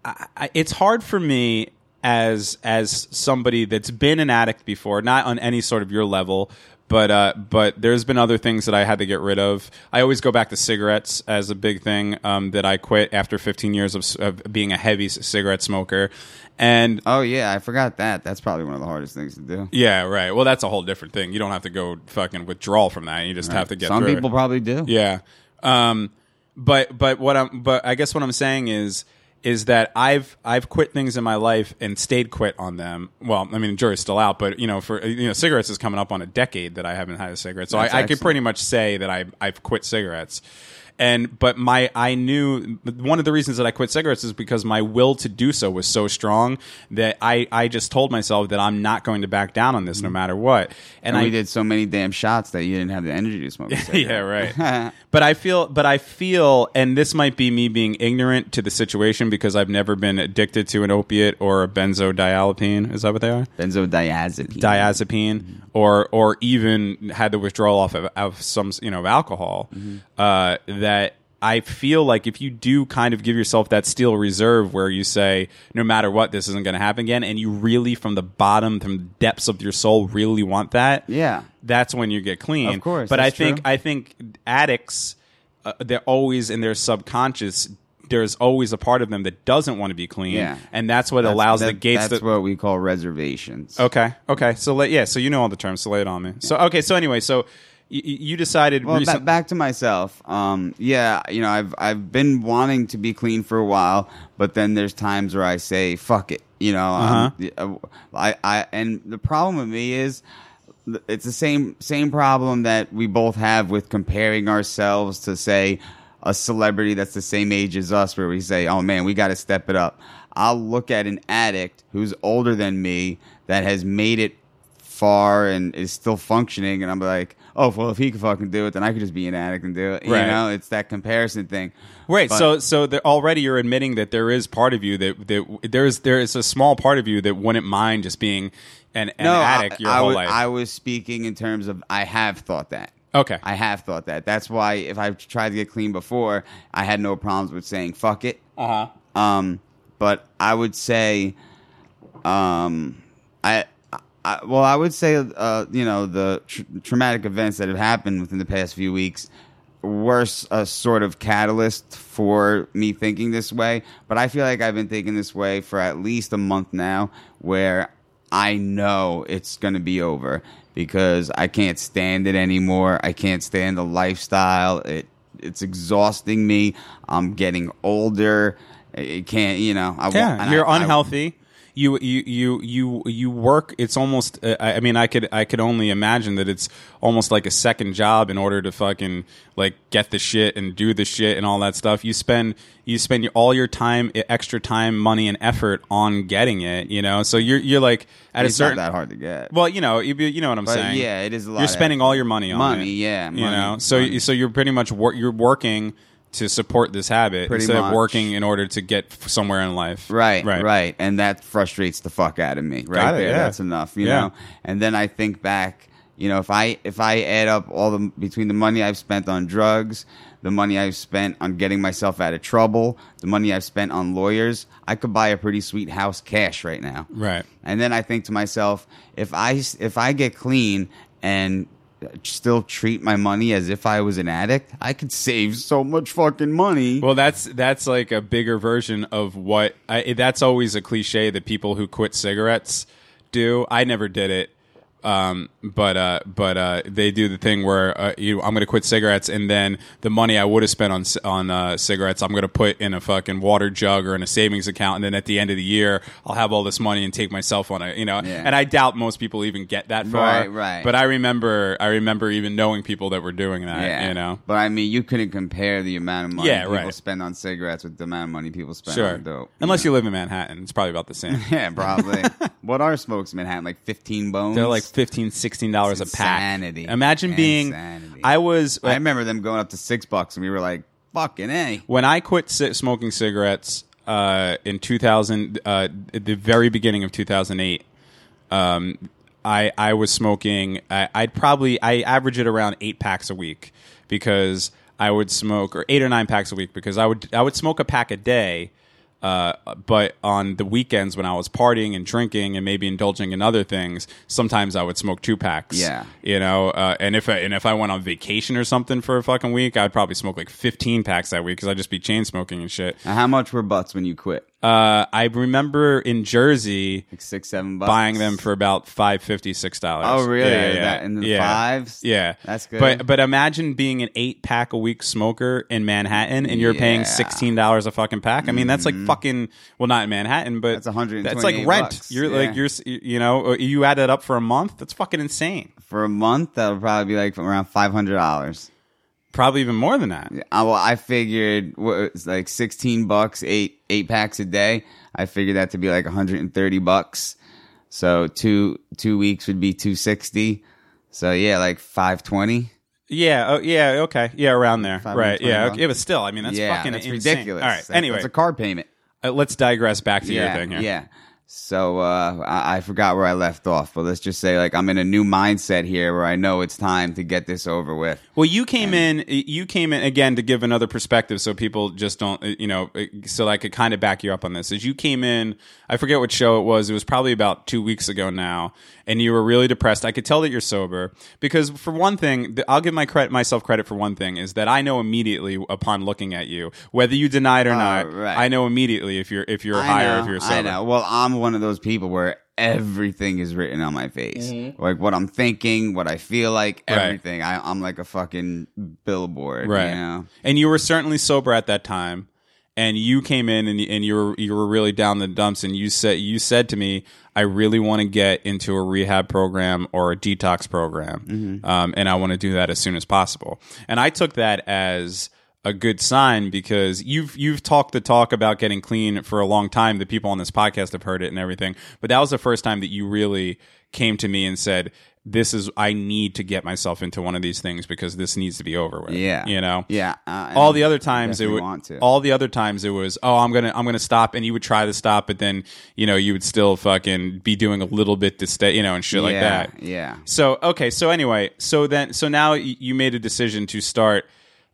I, I, it's hard for me as as somebody that's been an addict before, not on any sort of your level. But uh, but there's been other things that I had to get rid of. I always go back to cigarettes as a big thing um, that I quit after 15 years of, of being a heavy cigarette smoker, and Oh yeah, I forgot that. That's probably one of the hardest things to do. yeah, right. Well, that's a whole different thing. You don't have to go fucking withdrawal from that. You just have to get Some through it. people probably do. Yeah. Um, but but what I'm but I guess what I'm saying is is that I've I've quit things in my life and stayed quit on them. Well, I mean, the jury's still out, but you know, for you know, cigarettes is coming up on a decade that I haven't had a cigarette, so I, I could pretty much say that I I've quit cigarettes. And but my I knew one of the reasons that I quit cigarettes is because my will to do so was so strong that I I just told myself that I'm not going to back down on this no mm. matter what. And, And I we did so many damn shots that you didn't have the energy to smoke. yeah, right. but I feel, but I feel, and this might be me being ignorant to the situation because I've never been addicted to an opiate or a benzodiazepine. Is that what they are? Benzodiazepine. Diazepine, mm-hmm. or or even had the withdrawal off of, of some you know of alcohol. Mm-hmm. Uh, that I feel like if you do kind of give yourself that steel reserve where you say, no matter what, this isn't going to happen again, and you really from the bottom, from the depths of your soul, really want that Yeah. that's when you get clean. Of course, but I think true. I think addicts, uh, they're always in their subconscious. There's always a part of them that doesn't want to be clean, Yeah. and that's what That's- allows the gates. That's what we call reservations. okay, okay. So let, yeah, so you know all the terms. So lay it on me. So okay. So anyway, so y- y- you decided. Well, recent- ba- back to myself. Um, yeah, you know, I've I've been wanting to be clean for a while, but then there's times where I say, "Fuck it," you know. um, Uh-huh. I, I and the problem with me is it's the same same problem that we both have with comparing ourselves to say a celebrity that's the same age as us where we say oh man we got to step it up i'll look at an addict who's older than me that has made it far and is still functioning and i'm like oh well if he can fucking do it then i could just be an addict and do it Right. you know it's that comparison thing Right. But- so so there, already you're admitting that there is part of you that that there is there is a small part of you that wouldn't mind just being an, an addict I, your I whole was, life. I was speaking in terms of I have thought that. Okay. I have thought that. That's why if I've tried to get clean before, I had no problems with saying fuck it. uh huh. Um, but I would say, um, I, I well, I would say, uh, you know, the tr- traumatic events that have happened within the past few weeks were a sort of catalyst for me thinking this way. But I feel like I've been thinking this way for at least a month now, where I know it's going to be over because I can't stand it anymore. I can't stand the lifestyle. It it's exhausting me. I'm getting older. It can't, you know. I, Yeah, and you're I- I- unhealthy. You you you you you work. It's almost. Uh, I mean, I could I could only imagine that it's almost like a second job in order to fucking like get the shit and do the shit and all that stuff. You spend you spend all your time, extra time, money, and effort on getting it. You know, so you're you're like at it's a certain. not that hard to get. Well, you know, you, you know what I'm But, saying. yeah, it is a lot You're spending all your money on Money, it. yeah, You money, know, so money. so you're pretty much wor- you're working to support this habit Pretty instead much. of working in order to get somewhere in life. Right, right, right, and that frustrates the fuck out of me. Right Got it, there, yeah. that's enough. You Yeah. know, and then I think back. You know, if I if I add up all the between the money I've spent on drugs, the money I've spent on getting myself out of trouble, the money I've spent on lawyers, I could buy a pretty sweet house cash right now. Right. And then I think to myself, if I if I get clean and still treat my money as if I was an addict, I could save so much fucking money. Well, that's that's like a bigger version of what I, that's always a cliche that people who quit cigarettes do. I never did it, um, but uh, but uh, they do the thing where uh, you, I'm going to quit cigarettes, and then the money I would have spent on on uh, cigarettes, I'm going to put in a fucking water jug or in a savings account, and then at the end of the year, I'll have all this money and take myself on a you know. Yeah. And I doubt most people even get that far. Right, right. But I remember I remember even knowing people that were doing that. Yeah, You know. But I mean, you couldn't compare the amount of money Yeah, people right. spend on cigarettes with the amount of money people spend Sure. on dope. Unless you live in Manhattan, it's probably about the same. yeah, probably. what are smokes in Manhattan? Like fifteen bones. They're like 15 16 dollars a pack. insanity. Imagine being Insanity. I was I remember them going up to six bucks, and we were like, "Fucking a." when I quit smoking cigarettes uh, in 2000, uh, at the very beginning of 2008, um, I I was smoking. I, I'd probably I average it around eight packs a week because I would smoke or eight or nine packs a week because I would I would smoke a pack a day. Uh, but on the weekends when I was partying and drinking and maybe indulging in other things, sometimes I would smoke two packs. Yeah. you know. Uh, and if I, and if I went on vacation or something for a fucking week, I'd probably smoke like fifteen packs that week because I'd just be chain smoking and shit. Now, how much were butts when you quit? Uh, I remember in Jersey Like six, seven bucks. buying them for about five fifty six dollars. Oh, really? Yeah, yeah, that in the yeah. fives? Yeah, That's good. But but imagine being an eight pack a week smoker in Manhattan and you're paying Yeah. Mm-hmm. sixteen dollars a fucking pack. I mean, that's like fucking well, not in Manhattan, but That's 128 That's like rent. bucks. You're Yeah. like you're you know you add it up for a month. That's fucking insane. for a month. That'll probably be like around five hundred dollars. Probably even more than that. I, well, I figured what, it's like sixteen bucks, eight eight packs a day. I figured that to be like one hundred and thirty bucks. So two two weeks would be two sixty. So yeah, like five twenty. Yeah. Oh, yeah. Okay. Yeah. Around there. Right. Yeah. Okay. But still, I mean, that's yeah, fucking that's ridiculous. All right. Anyway, it's a card payment. uh, let's digress back to yeah, your thing here. Yeah. So uh, I, I forgot where I left off, but let's just say like I'm in a new mindset here where I know it's time to get this over with. Well, you came in. You came in again to give another perspective, so people just don't, uh, you know, uh, so I could kind of back you up on this. As you came in, I forget what show it was. It was probably about two weeks ago now, and you were really depressed. I could tell that you're sober because, for one thing, I'll give my credit myself credit for one thing is that I know immediately upon looking at you, whether you deny it or oh, not. Oh, right. I know immediately if you're if you're I higher, know, if you're sober. I know. Well, I'm one of those people where everything is written on my face, mm-hmm. like what I'm thinking, what I feel like, Right. everything. I, I'm like a fucking billboard, right? You know? And you were certainly sober at that time, and you came in and, and you were you were really down the dumps, and you said you said to me, "I really want to get into a rehab program or a detox program, Mm-hmm. um, and I want to do that as soon as possible." And I took that as a good sign because you've you've talked the talk about getting clean for a long time. The people on this podcast have heard it and everything, but that was the first time that you really came to me and said. This is I need to get myself into one of these things because this needs to be over with. Yeah. you know. Yeah. Uh, all the other times it would want to. all the other times it was oh i'm gonna i'm gonna stop and you would try to stop but then you know you would still fucking be doing a little bit to stay you know and shit like that yeah. so okay so anyway so then so now you made a decision to start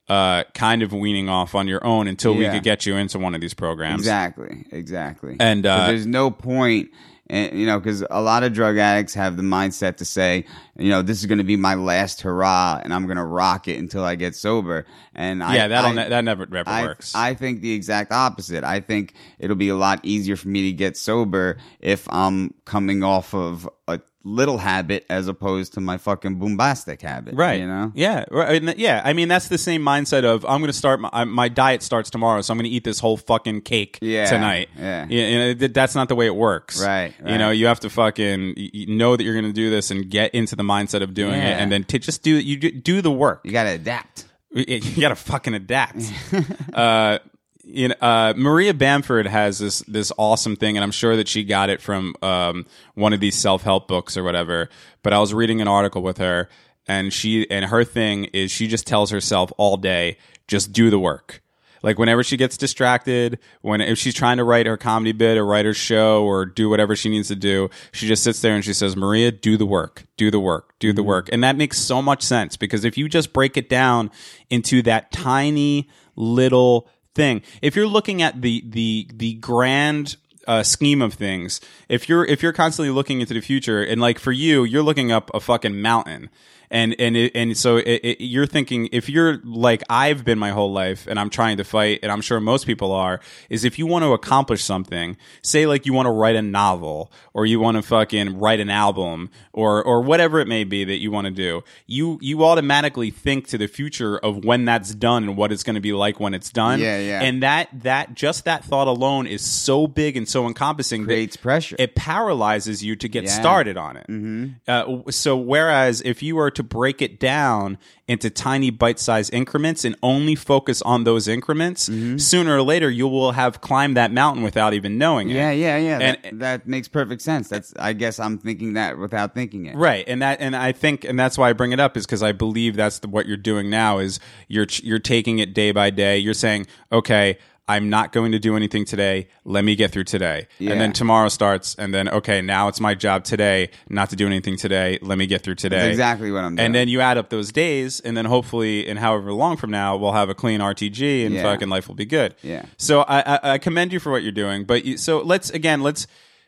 uh kind of weaning off on your own until we could get you into one of these programs Exactly, exactly. And uh, there's no point, and you know, because a lot of drug addicts have the mindset to say, you know, this is going to be my last hurrah, and I'm going to rock it until I get sober. And I, yeah that'll I, ne- that never never I, works I think the exact opposite. I think it'll be a lot easier for me to get sober if I'm coming off of a little habit as opposed to my fucking bombastic habit. Right. You know? Yeah. Right. Yeah. I mean, that's the same mindset of I'm going to start my, my diet starts tomorrow, so I'm going to eat this whole fucking cake Yeah, tonight. yeah. You know, that's not the way it works. Right, You know, you have to fucking know that you're going to do this and get into the mindset of doing it, and then to just do you do, do the work. You got to adapt. You got to fucking adapt. uh, you know, uh, Maria Bamford has this this awesome thing, and I'm sure that she got it from um, one of these self help books or whatever. But I was reading an article with her, and she and her thing is she just tells herself all day, just do the work. Like whenever she gets distracted, when if she's trying to write her comedy bit or write her show or do whatever she needs to do, she just sits there and she says, "Maria, do the work, do the work, do the work," and that makes so much sense because if you just break it down into that tiny little thing, if you're looking at the the the grand uh, scheme of things, if you're if you're constantly looking into the future and like for you, you're looking up a fucking mountain and and it, and so it, it, you're thinking if you're like I've been my whole life and I'm trying to fight and I'm sure most people are is if you want to accomplish something say like you want to write a novel or you want to fucking write an album or or whatever it may be that you want to do you you automatically think to the future of when that's done and what it's going to be like when it's done Yeah, yeah. and that that just that thought alone is so big and so encompassing Creates pressure. it paralyzes you to get Yeah. started on it mm-hmm. uh, so whereas if you were to break it down into tiny bite-sized increments and only focus on those increments Mm-hmm. sooner or later you will have climbed that mountain without even knowing Yeah, it yeah, yeah. And- that, that makes perfect sense. That's I guess I'm thinking that without thinking it. Right, and that, and I think, and that's why I bring it up is because I believe that's the, what you're doing now is you're you're taking it day by day. You're saying, okay, I'm not going to do anything today. Let me get through today, Yeah. and then tomorrow starts, and then okay, now it's my job today not to do anything today. Let me get through today. That's exactly what I'm doing. And then you add up those days, and then hopefully, in however long from now, we'll have a clean RTG, and Yeah. fucking life will be good. Yeah. So I, I, I commend you for what you're doing, but you, so let's again let's.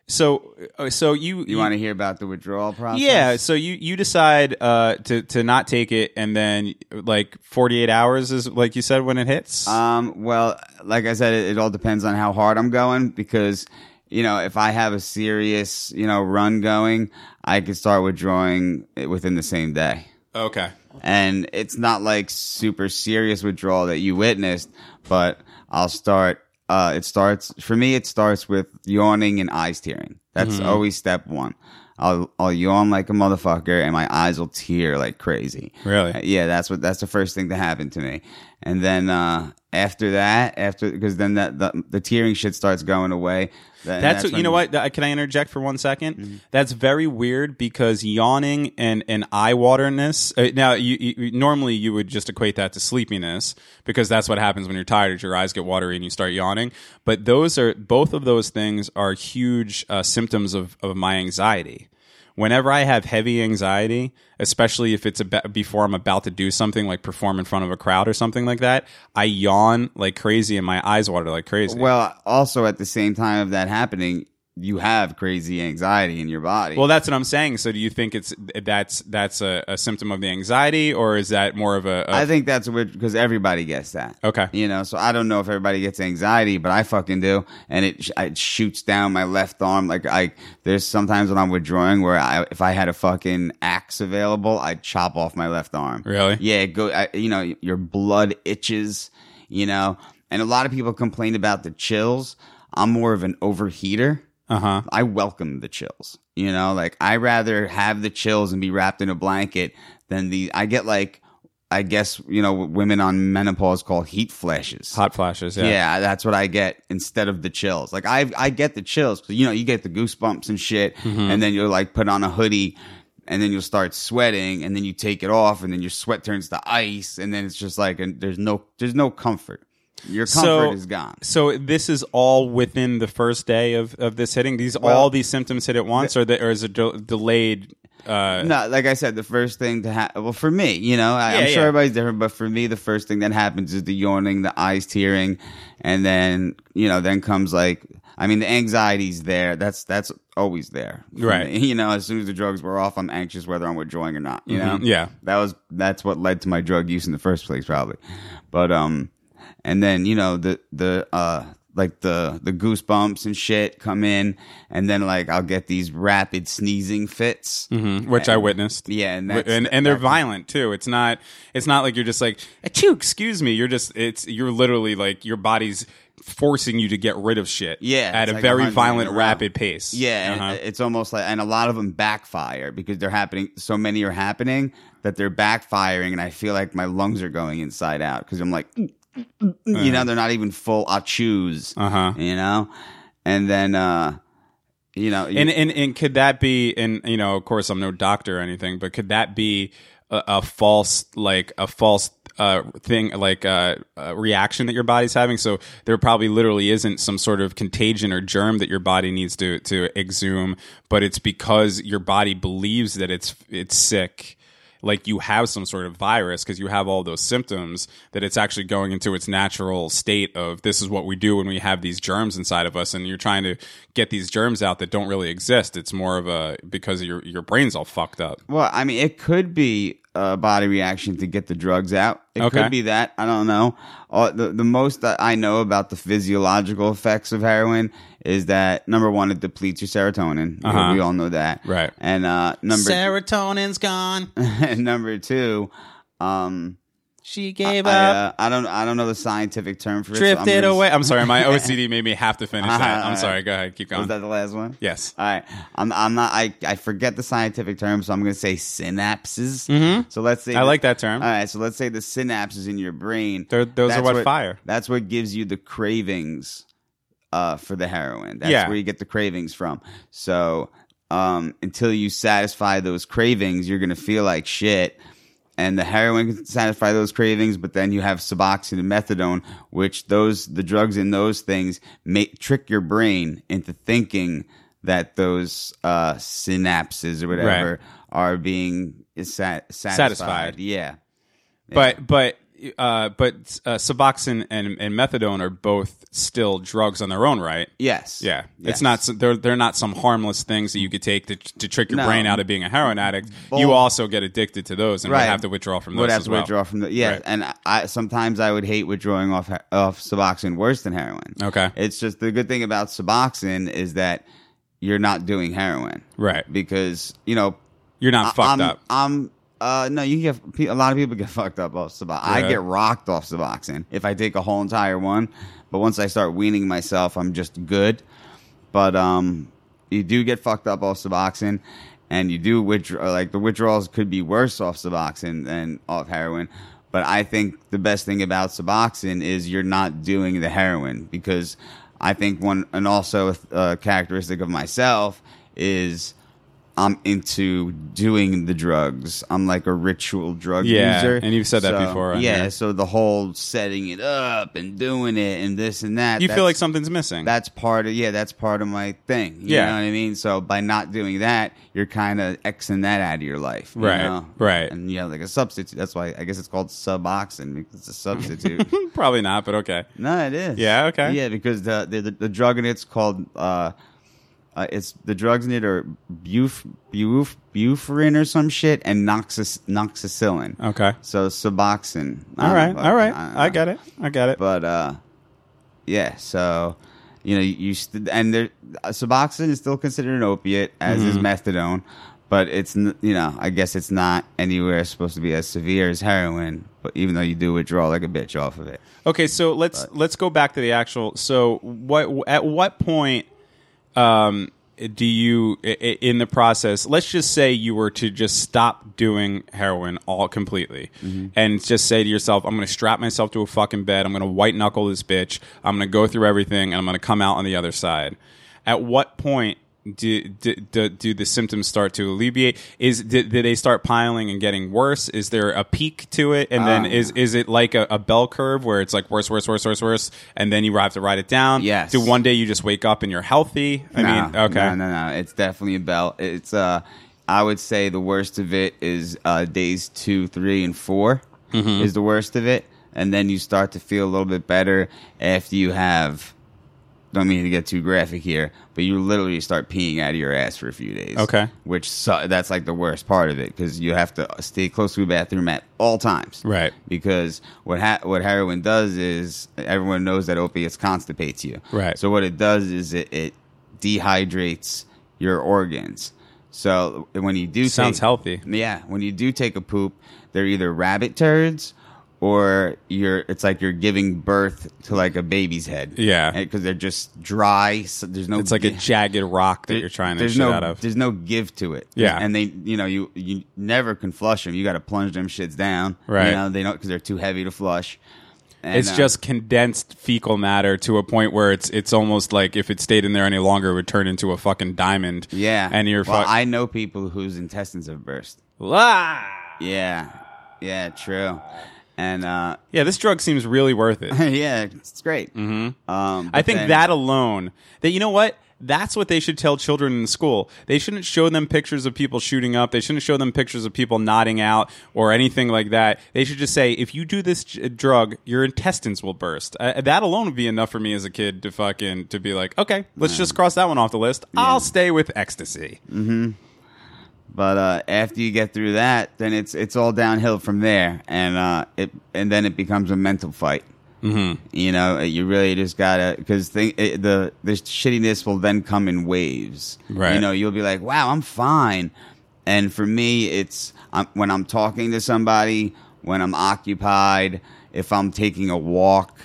So, uh, so you you want to hear about the withdrawal process? yeah, so you you decide uh, to to not take it, and then like forty eight hours is like you said when it hits. Um, well, like I said, it, it all depends on how hard I'm going because, you know, if I have a serious, you know, run going, I can start withdrawing it within the same day. okay, And it's not like super serious withdrawal that you witnessed, but I'll start, uh, it starts, for me, it starts with yawning and eyes tearing. That's Mm-hmm. always step one. I'll, I'll yawn like a motherfucker and my eyes will tear like crazy. Really? Uh, Yeah, that's what, that's the first thing to happen to me. And then, uh, after that, after, because then that, the, the tearing shit starts going away. Then that's, what, you know what? Can I interject for one 2nd That's very weird because yawning and and eye waterness. Uh, now, you, you normally you would just equate that to sleepiness because that's what happens when you're tired. Your eyes get watery and you start yawning. But those are both of those things are huge uh, symptoms of of my anxiety. Whenever I have heavy anxiety, especially if it's about, before I'm about to do something like perform in front of a crowd or something like that, I yawn like crazy and my eyes water like crazy. Well, also at the same time of that happening, you have crazy anxiety in your body. Well, that's what I'm saying. So, do you think it's that's that's a, a symptom of the anxiety, or is that more of a? a I think that's weird because everybody gets that. Okay. You know, so I don't know if everybody gets anxiety, but I fucking do, and it it shoots down my left arm. Like I, there's sometimes when I'm withdrawing where I, if I had a fucking axe available, I'd chop off my left arm. Really? Yeah. It go. I, you know, your blood itches. You know, and a lot of people complain about the chills. I'm more of an overheater. Uh huh. I welcome the chills. You know, like I rather have the chills and be wrapped in a blanket than the. I get like, I guess you know, what women on menopause call heat flashes. Hot flashes. Yeah. Yeah. that's what I get instead of the chills. Like I, I get the chills. You know, you get the goosebumps and shit, Mm-hmm. and then you'll like put on a hoodie, and then you'll start sweating, and then you take it off, and then your sweat turns to ice, and then it's just like, and there's no, there's no comfort. Your comfort So is gone. So this is all within the first day of, of this hitting. These Well, all these symptoms hit at once, or the, or is it de- delayed? Uh, No, like I said, the first thing to happen. Well, for me, you know, I, Yeah, I'm yeah. sure everybody's different, but for me, the first thing that happens is the yawning, the eyes tearing, and then you know, then comes like, I mean, the anxiety's there. That's that's always there, Right. me. You know, as soon as the drugs were off, I'm anxious whether I'm withdrawing or not. You know, Mhm, yeah. that was that's what led to my drug use in the first place, probably. But um, and then you know the the uh like the the goosebumps and shit come in, and then like I'll get these rapid sneezing fits. mhm, which I witnessed. Yeah, and and and they're violent too. It's not it's not like you're just like achoo, excuse me. You're just it's you're literally like your body's forcing you to get rid of shit. Yeah, at a like very violent, in a row. rapid pace. Yeah, Uh-huh. it's almost like, and a lot of them backfire because they're happening. So many are happening that they're backfiring, and I feel like my lungs are going inside out because I'm like, you know, they're not even full achus, Uh-huh. you know, and then, uh, you know, And, and and could that be? And you know, of course, I'm no doctor or anything, but could that be a, a false, like a false uh, thing, like uh, a reaction that your body's having? So there probably literally isn't some sort of contagion or germ that your body needs to to exhume, but it's because your body believes that it's it's sick. Like you have some sort of virus because you have all those symptoms that it's actually going into its natural state of this is what we do when we have these germs inside of us and you're trying to get these germs out that don't really exist. It's more of a because your your brain's all fucked up. Well, I mean, it could be a body reaction to get the drugs out. It Okay. could be that. I don't know. Uh, the the most that I know about the physiological effects of heroin is that number one, it depletes your serotonin. We- Uh-huh. We all know that, Right. And uh, number Serotonin's gone. and number two, um, She gave I, up. uh, I don't I don't know the scientific term for it. I'm drifted gonna- away. I'm sorry, my OCD made me have to finish that. I'm Alright. sorry. Go ahead, keep going. Was that the last one? yes. All right. I'm I'm not I, I forget the scientific term, so I'm gonna say synapses. Mm-hmm. So let's say I like that term. All right, so let's say the synapses in your brain. They're- those are that's what fire. That's what gives you the cravings uh, for the heroin. That's Yeah. where you get the cravings from. So um, until you satisfy those cravings, you're gonna feel like shit. And the heroin can satisfy those cravings, but then you have Suboxone and methadone, which those the drugs in those things make trick your brain into thinking that those uh, synapses or whatever Right. are being sat- satisfied. Satisfied. Yeah. But but uh, but uh, Suboxone and, and methadone are both still drugs on their own, right? Yes. Yeah, Yes. it's not. They're they're not some harmless things that you could take to, to trick your No. brain out of being a heroin addict. Well- you also get addicted to those and would have to withdraw from those Would have to well. withdraw from the yeah, Right. and I sometimes I would hate withdrawing off off Suboxone worse than heroin. Okay. it's just the good thing about Suboxone is that you're not doing heroin, Right. Because you know You're not fucked I'm, up. I'm uh no, you get a lot of people get fucked up off Suboxone. I get rocked off Suboxone if I take a whole entire one, but once I start weaning myself, I'm just good. But um, you do get fucked up off Suboxone, and you do withdraw. Like the withdrawals could be worse off Suboxone than off heroin. But I think the best thing about Suboxone is you're not doing the heroin because I think one and also a characteristic of myself is I'm into doing the drugs. I'm like a ritual drug Yeah, user. and you've said that before Yeah, so the whole setting it up and doing it and this and that. you feel like something's missing. that's part of yeah that's part of my thing you Yeah. know what i mean so by not doing that you're kind of xing that out of your life you Right, know? right. and yeah like a substitute that's why i guess it's called suboxone because it's a substitute Probably not, but okay. no it is Yeah, okay. yeah because the the, the, the drug in it's called uh uh, it's the drugs in it are buf, buf, bufferin or some shit and noxis, noxicillin. Okay. So Suboxone. I All right. know, All right. I know. got it. I got it. But uh, yeah. So you know, you st- and there, uh, Suboxone is still considered an opiate, as is methadone. But it's n- you know, I guess it's not anywhere supposed to be as severe as heroin. But even though you do withdraw like a bitch off of it, Okay, so let's let's go back to the actual. So what at what point um, do you in the process? Let's just say you were to just stop doing heroin all completely, and just say to yourself, "I'm going to strap myself to a fucking bed. I'm going to white knuckle this bitch. I'm going to go through everything, and I'm going to come out on the other side." At what point? Do, do, do, do the symptoms start to alleviate? Is did, did they start piling and getting worse? Is there a peak to it, and then Um, is is it like a, a bell curve where it's like worse, worse, worse, worse, worse, and then you have to write it down? Yes. Do one day you just wake up and you're healthy? I No, mean, okay. no, no, no. It's definitely a belt. It's uh, I would say the worst of it is uh, days two, three, and 4 Mm-hmm. is the worst of it, and then you start to feel a little bit better after you have. Don't mean to get too graphic here, but you literally start peeing out of your ass for a few days. Okay. which su- that's like the worst part of it because you have to stay close to the bathroom at all times. Right. Because what ha- what heroin does is everyone knows that opiates constipates you. Right. So what it does is it, it dehydrates your organs. So when you do Sounds take, healthy. Yeah, when you do take a poop, they're either rabbit turds or you're it's like you're giving birth to like a baby's head. Yeah. because they're just dry. So there's no. It's like a jagged rock that there- you're trying to there's shit no, out of. There's no give to it. Yeah. and they, you know, you you never can flush them. You got to plunge them shits down. Right. You know, they don't because they're too heavy to flush. And, It's uh, just condensed fecal matter to a point where it's it's almost like if it stayed in there any longer, it would turn into a fucking diamond. yeah. and you're well, fuck- I know people whose intestines have burst. Ah! Yeah, yeah, true. And uh, Yeah, this drug seems really worth it. yeah, it's great. Mm-hmm. Um, I think then- that alone, that you know what? That's what they should tell children in school. They shouldn't show them pictures of people shooting up. They shouldn't show them pictures of people nodding out or anything like that. They should just say, if you do this j- drug, your intestines will burst. Uh, that alone would be enough for me as a kid to fucking to be like, okay, let's just cross that one off the list. I'll stay with ecstasy. But uh, after you get through that, then it's it's all downhill from there, and uh, it and then it becomes a mental fight. Mm-hmm. You know, you really just gotta because the the the shittiness will then come in waves. Right. You know, you'll be like, "Wow, I'm fine," and for me, it's um, when I'm talking to somebody, when I'm occupied, if I'm taking a walk,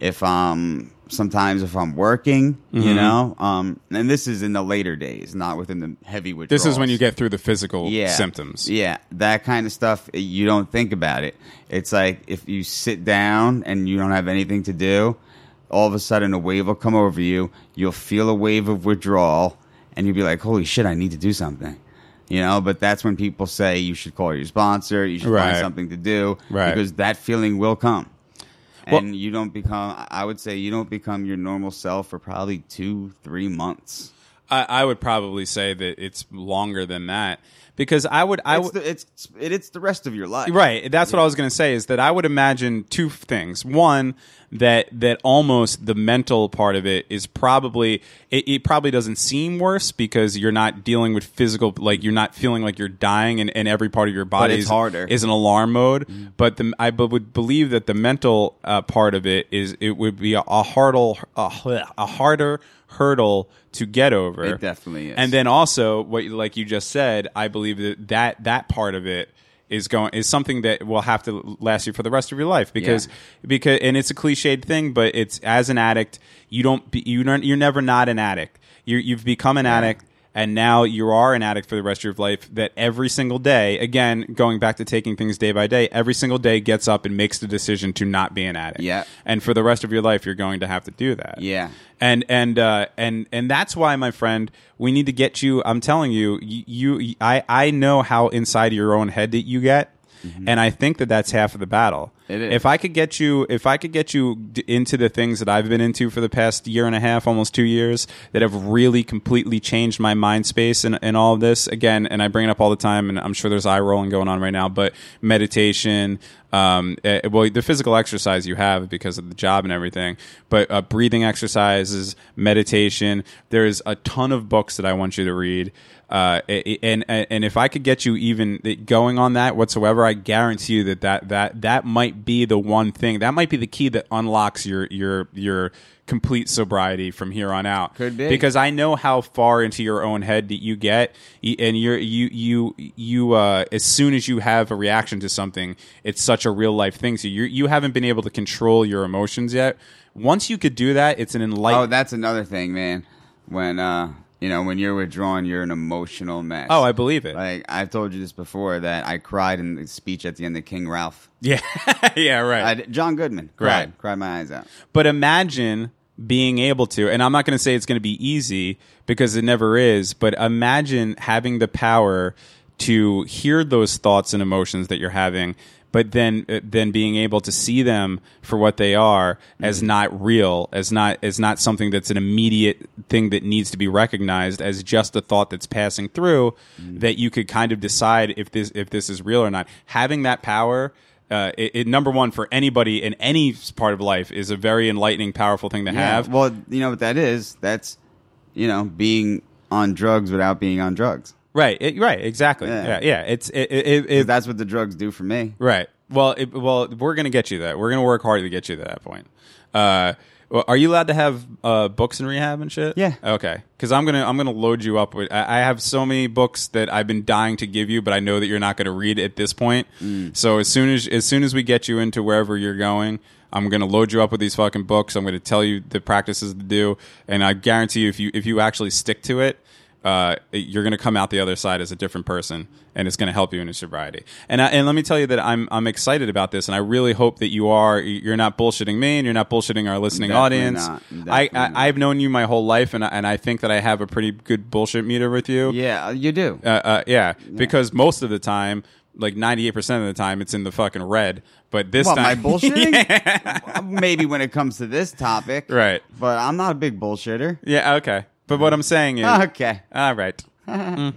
if I'm sometimes if I'm working, Mm-hmm. you know, um, and this is in the later days, not within the heavy withdrawals. This is when you get through the physical yeah. symptoms. Yeah, that kind of stuff. You don't think about it. It's like if you sit down and you don't have anything to do, all of a sudden a wave will come over you. You'll feel a wave of withdrawal, and you'll be like, "Holy shit, I need to do something." You know, but that's when people say you should call your sponsor. You should Right. find something to do Right. because that feeling will come. And you don't become. I would say you don't become your normal self for probably two, three months. I, I would probably say that it's longer than that because I would I It's would the, it's it's the rest of your life, Right. That's what I was going to say is that I would imagine two things. One, that that almost the mental part of it is probably it, it probably doesn't seem worse because you're not dealing with physical like you're not feeling like you're dying and, and every part of your body it's is, harder. is an alarm mode. But the, I b- would believe that the mental uh, part of it is it would be a, a hurdle a, a harder hurdle to get over. It definitely is. And then also what like you just said, I believe that that, that part of it is going is something that will have to last you for the rest of your life because because and it's a cliched thing, but it's as an addict, you don't be, you don't you're never not an addict. You you've become an addict and now you are an addict for the rest of your life that every single day again going back to taking things day by day every single day gets up and makes the decision to not be an addict Yeah. and for the rest of your life you're going to have to do that Yeah. and and uh, and and that's why, my friend, we need to get you. I'm telling you, you, you I I know how inside your own head that you get, and I think that that's half of the battle. Mm-hmm. It is. If I could get you, if I could get you d- into the things that I've been into for the past year and a half, almost two years, that have really completely changed my mind space and, and all of this again, and I bring it up all the time, and I'm sure there's eye rolling going on right now, but meditation, um, eh, well, the physical exercise you have because of the job and everything, but uh, breathing exercises, meditation. There's a ton of books that I want you to read. Uh, and and if I could get you even going on that whatsoever, I guarantee you that that that that might be the one thing that might be the key that unlocks your your your complete sobriety from here on out. Could be. because I know how far into your own head that you get, and you're you you you uh, as soon as you have a reaction to something, it's such a real life thing. So you you haven't been able to control your emotions yet. Once you could do that, it's an enlightenment. Oh, that's another thing, man. When uh, you know, when you're withdrawn, you're an emotional mess. oh, I believe it. like I've told you this before that I cried in the speech at the end of King Ralph. yeah, yeah, right. I John Goodman cried, Right. cried my eyes out. But imagine being able to, and I'm not going to say it's going to be easy because it never is, but imagine having the power to hear those thoughts and emotions that you're having, but then uh, then being able to see them for what they are as not real, as not as not something that's an immediate thing that needs to be recognized as just a thought that's passing through that you could kind of decide if this if this is real or not. Having that power uh, it, it, number one for anybody in any part of life is a very enlightening, powerful thing to have. Well, you know what that is? That's you know being on drugs without being on drugs. Right, it, right, exactly. Yeah, Yeah. yeah. It's it, it, That's what the drugs do for me. right. Well, it, well, we're gonna get you that. We're gonna work hard to get you to that point. Uh, well, are you allowed to have uh, books in rehab and shit? Yeah. Okay. Because I'm gonna I'm gonna load you up with. I, I have so many books that I've been dying to give you, but I know that you're not gonna read at this point. So as soon as as soon as we get you into wherever you're going. I'm gonna load you up with these fucking books. I'm gonna tell you the practices to do, and I guarantee you, if you if you actually stick to it, uh, you're going to come out the other side as a different person, and it's going to help you in your sobriety. And I, and let me tell you that I'm I'm excited about this, and I really hope that you are. You're not bullshitting me, and you're not bullshitting our listening Definitely audience. not. I, Definitely I not. I've known you my whole life, and I, and I think that I have a pretty good bullshit meter with you. Yeah, you do. Uh, uh, yeah, because most of the time. Like ninety eight percent of the time, it's in the fucking red. But this What, my time, bullshitting? Maybe when it comes to this topic, Right. But I'm not a big bullshitter. yeah, okay. But what I'm saying is, Okay. All right. Mhm.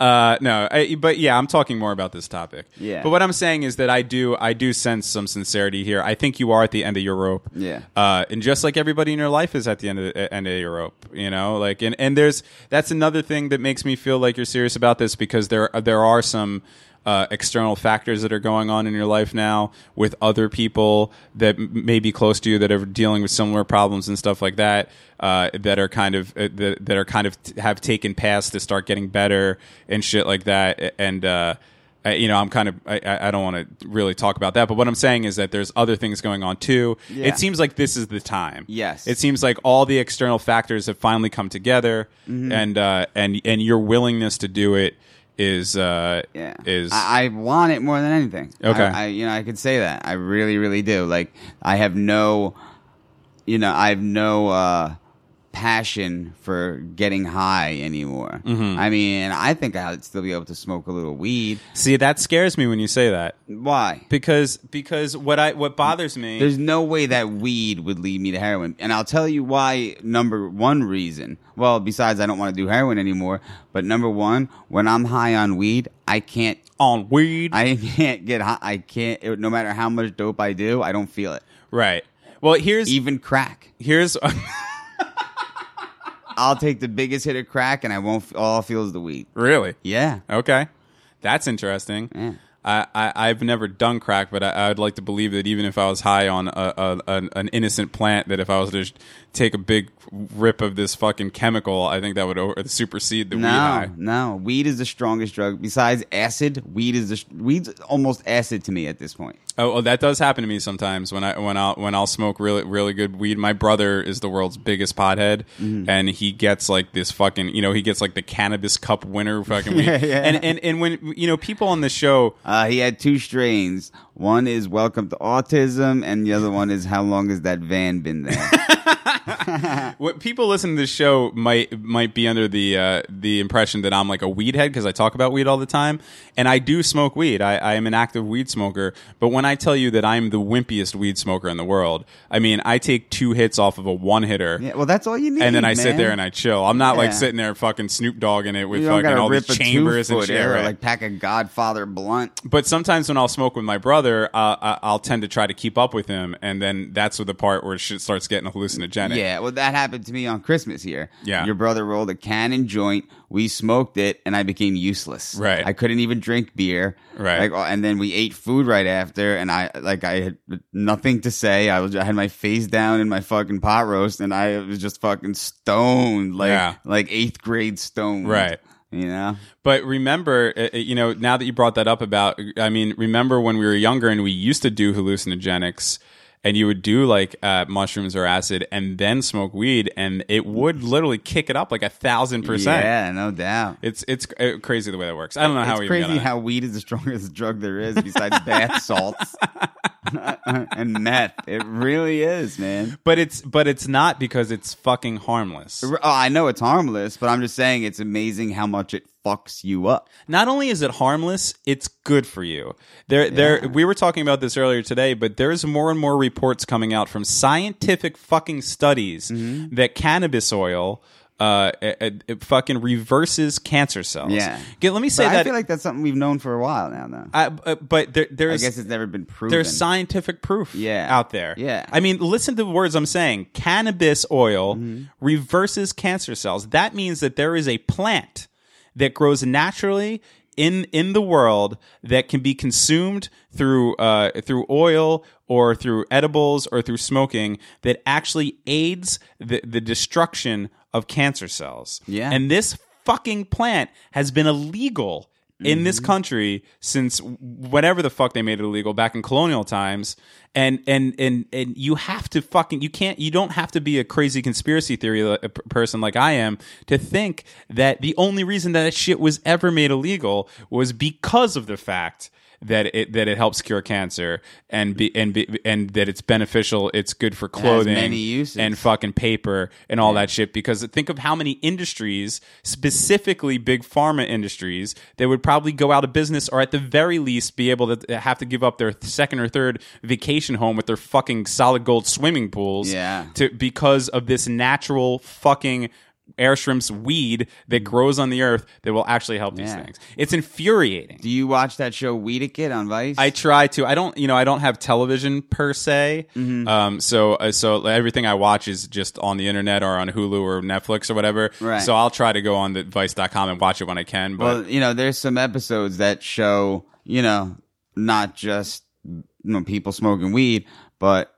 Uh, no, I, but yeah, I'm talking more about this topic. Yeah. But what I'm saying is that I do, I do sense some sincerity here. I think you are at the end of your rope. Yeah. Uh, and just like everybody in your life is at the end of the end of your rope, you know, like, and, and there's that's another thing that makes me feel like you're serious about this because there there are some. Uh, external factors that are going on in your life now with other people that m- may be close to you that are dealing with similar problems and stuff like that uh, that are kind of uh, that, that are kind of t- have taken paths to start getting better and shit like that and uh, you know I'm kind of I, I I don't want to really talk about that but what I'm saying is that there's other things going on too Yeah. it seems like this is the time Yes. it seems like all the external factors have finally come together Mm-hmm. and uh, and and your willingness to do it is uh, Yeah, is I, I want it more than anything. Okay. I, I you know I could say that I really really do. Like I have no, you know I have no uh, passion for getting high anymore. Mm-hmm. I mean I think I'd still be able to smoke a little weed. see that scares me when you say that Why? because because what I what bothers me There's no way that weed would lead me to heroin. And I'll tell you why number one reason. Well, besides I don't want to do heroin anymore, but number one, when I'm high on weed, I can't on weed I can't get high. I can't it- no matter how much dope I do, I don't feel it. right well here's Even crack. here's I'll take the biggest hit of crack and I won't f- all I feel is the weed. really Yeah. Okay, that's interesting. Yeah. I, I I've never done crack, but I, I'd like to believe that even if I was high on a, a, an, an innocent plant, that if I was to just take a big rip of this fucking chemical, I think that would over, supersede the weed No, high. no. Weed is the strongest drug. Besides acid, weed is the weed's almost acid to me at this point. Oh, well, that does happen to me sometimes when I when I when I'll smoke really really good weed. My brother is the world's biggest pothead, Mm-hmm. and he gets like this fucking you know he gets like the cannabis cup winner fucking weed. Yeah, yeah. And and and when you know people on the show Uh, he had two strains. One is Welcome to Autism, and the other one is How long has that van been there? What people listen to this show might might be under the uh, the impression that I'm like a weed head because I talk about weed all the time, and I do smoke weed. I, I am an active weed smoker. But when I tell you that I'm the wimpiest weed smoker in the world, I mean I take two hits off of a one hitter, yeah, well, that's all you need. and then I sit there and I chill. I'm not like sitting there fucking Snoop Dogg in it with fucking all these chambers and shit. or right? like pack a Godfather blunt. but sometimes when I'll smoke with my brother, uh, I'll tend to try to keep up with him, and then that's the part where shit starts getting hallucinogenic. Yeah, well, that happened to me on Christmas here. Yeah. your brother rolled a cannon joint. We smoked it, and I became useless. Right. I couldn't even drink beer. Right. Like, and then we ate food right after, and I like I had nothing to say. I was I had my face down in my fucking pot roast, and I was just fucking stoned, like Yeah. like eighth grade stoned. Right. You know. But remember, uh, uh, you know, now that you brought that up about, I mean, remember when we were younger and we used to do hallucinogenics and you would do like uh, mushrooms or acid and then smoke weed and it would literally kick it up like a thousand percent. Yeah, no doubt. It's it's uh, crazy the way that works. I don't know how it's crazy how weed is the strongest drug there is besides bath salts and meth. It really is, man. But it's but it's not because it's fucking harmless. Oh, I know it's harmless, but I'm just saying it's amazing how much it fucks you up. not only is it harmless, it's good for you. There, there. We were talking about this earlier today, but there's more and more reports coming out from scientific fucking studies Mm-hmm. that cannabis oil. Uh, it, it fucking reverses cancer cells. Yeah. Okay, let me say But that. I feel like that's something we've known for a while now, though. I, uh, but there, I guess it's never been proven. there's scientific proof Yeah. out there. Yeah. I mean, listen to the words I'm saying. Cannabis oil Mm-hmm. reverses cancer cells. That means that there is a plant that grows naturally in in the world that can be consumed through uh, through oil or through edibles or through smoking that actually aids the, the destruction of cancer cells. Yeah. And this fucking plant has been illegal in this mm-hmm. country since whatever the fuck they made it illegal back in colonial times and and and and you have to fucking you can't you don't have to be a crazy conspiracy theory uh, person like I am to think that the only reason that shit was ever made illegal was because of the fact that it that it helps cure cancer and be and be, and that it's beneficial it's good for clothing and fucking paper and all that shit. Because think of how many industries specifically big pharma industries that would probably go out of business or at the very least be able to have to give up their second or third vacation home with their fucking solid gold swimming pools Yeah. to because of this natural fucking air shrimps weed that grows on the earth that will actually help these Yeah. things. It's infuriating. Do you watch that show Weediquette on Vice? I try to. I don't. You know, I don't have television per se. Mm-hmm. Um. So uh, so everything I watch is just on the internet or on Hulu or Netflix or whatever. Right. So I'll try to go on the Vice.com and watch it when I can. But well, you know, there's some episodes that show, you know, not just you know people smoking weed, but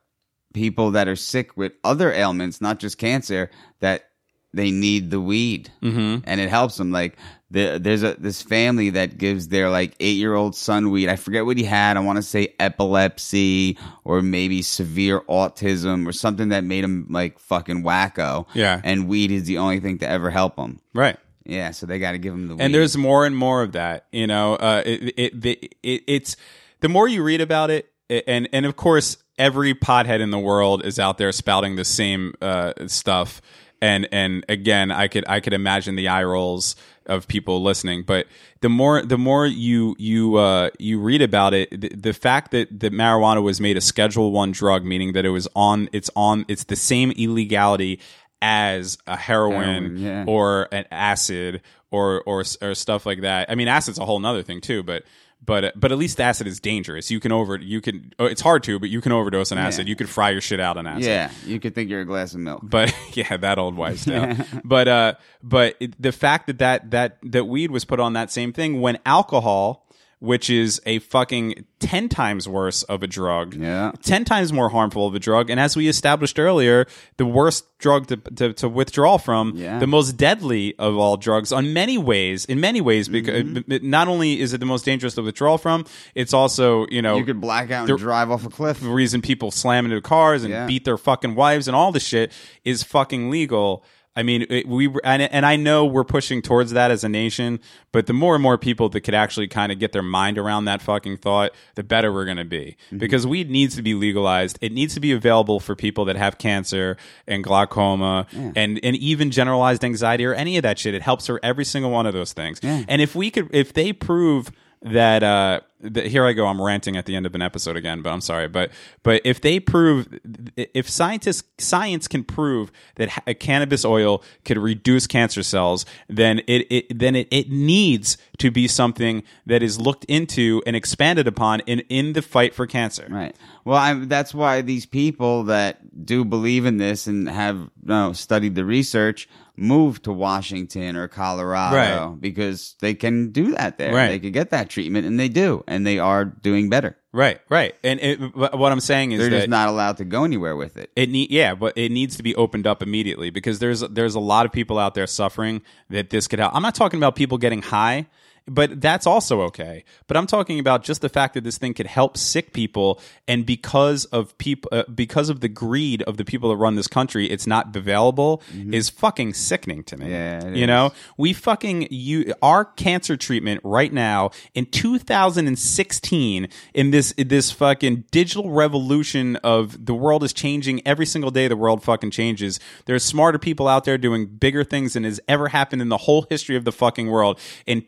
people that are sick with other ailments, not just cancer, that they need the weed, mm-hmm. and it helps them. Like the, there's a this family that gives their like eight year old son weed. I forget what he had. I want to say epilepsy or maybe severe autism or something that made him like fucking wacko. Yeah. and weed is the only thing to ever help him. right. Yeah, so they got to give him the weed. and there's more and more of that you know uh it, it, the, it it's the more you read about it and and of course every pothead in the world is out there spouting the same uh stuff and and again i could i could imagine the eye rolls of people listening but the more the more you you uh you read about it the, the fact that that marijuana was made a schedule 1 drug meaning that it was on it's on it's the same illegality as a heroin, Heroin, yeah. or an acid or, or or stuff like that. I mean, acid's a whole nother thing too, but but but at least acid is dangerous. You can over you can oh, it's hard to, but you can overdose on acid. You could fry your shit out on acid. Yeah, you could think you're a glass of milk. But yeah, that old wives' tale. but uh, but it, the fact that that that that weed was put on that same thing when alcohol, which is a fucking ten times worse of a drug, Yeah. ten times more harmful of a drug, and as we established earlier, the worst drug to to, to withdraw from, Yeah. the most deadly of all drugs, on many ways, in many ways, because Mm-hmm. not only is it the most dangerous to withdraw from, it's also you know You could black out and drive off a cliff. the reason people slam into cars and Yeah. beat their fucking wives and all the shit is fucking legal. I mean, it, we and, and I know we're pushing towards that as a nation, but the more and more people that could actually kind of get their mind around that fucking thought, the better we're going to be. Mm-hmm. Because weed needs to be legalized. It needs to be available for people that have cancer and glaucoma and and even generalized anxiety or any of that shit. It helps for every single one of those things. And if we could, if they prove that uh that here I go I'm ranting at the end of an episode again but I'm sorry but but if they prove if scientists science can prove that a cannabis oil could reduce cancer cells then it, it then it, it needs to be something that is looked into and expanded upon in in the fight for cancer Right. Well, I, that's why these people that do believe in this and have you know, studied the research move to Washington or Colorado Right. because they can do that there. Right. They could get that treatment, and they do, and they are doing better. right right and it, what I'm saying is They're just not allowed to go anywhere with it. It need yeah, but it needs to be opened up immediately because there's there's a lot of people out there suffering that this could help. I'm not talking about people getting high, but that's also okay. But I'm talking about just the fact that this thing could help sick people, and because of people, uh, because of the greed of the people that run this country, it's not available. Is fucking sickening to me. Mm-hmm. Yeah, you is. know, we fucking you our cancer treatment right now in 2016 in this in this fucking digital revolution of the world is changing every single day the world fucking changes there's smarter people out there doing bigger things than has ever happened in the whole history of the fucking world in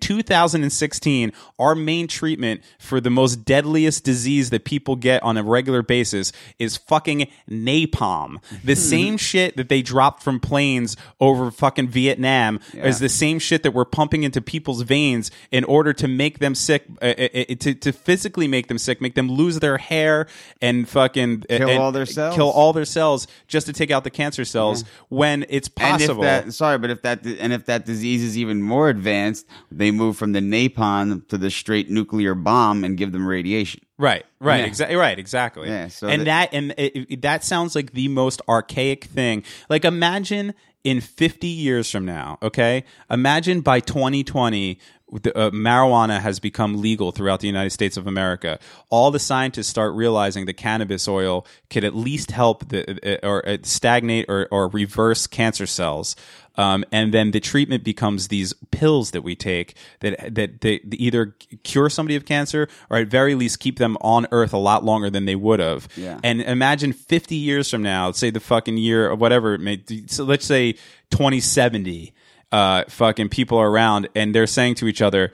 2016 our main treatment for the most deadliest disease that people get on a regular basis is fucking napalm the same shit that they dropped from planes over fucking Vietnam is the same shit that we're pumping into people's veins in order to make them sick, uh, uh, uh, to to physically make them sick, make them lose their hair and fucking Kill and- all their cells. kill all their cells just to take out the cancer cells when it's possible. And if that, sorry, but if that and if that disease is even more advanced, they move from the napalm to the straight nuclear bomb and give them radiation. Right, right, Yeah. exactly, right, exactly. Yeah, so and that- that, and it, it- that sounds like the most archaic thing. Like, imagine in fifty years from now. Okay, imagine by twenty twenty. The, uh, marijuana has become legal throughout the United States of America. All the scientists start realizing that cannabis oil could at least help the, uh, or uh, stagnate or, or reverse cancer cells. Um, and then the treatment becomes these pills that we take that that they either cure somebody of cancer or at very least keep them on Earth a lot longer than they would have. Yeah. And imagine 50 years from now, say the fucking year or whatever it may. So let's say 2070. Uh, fucking people around and they're saying to each other,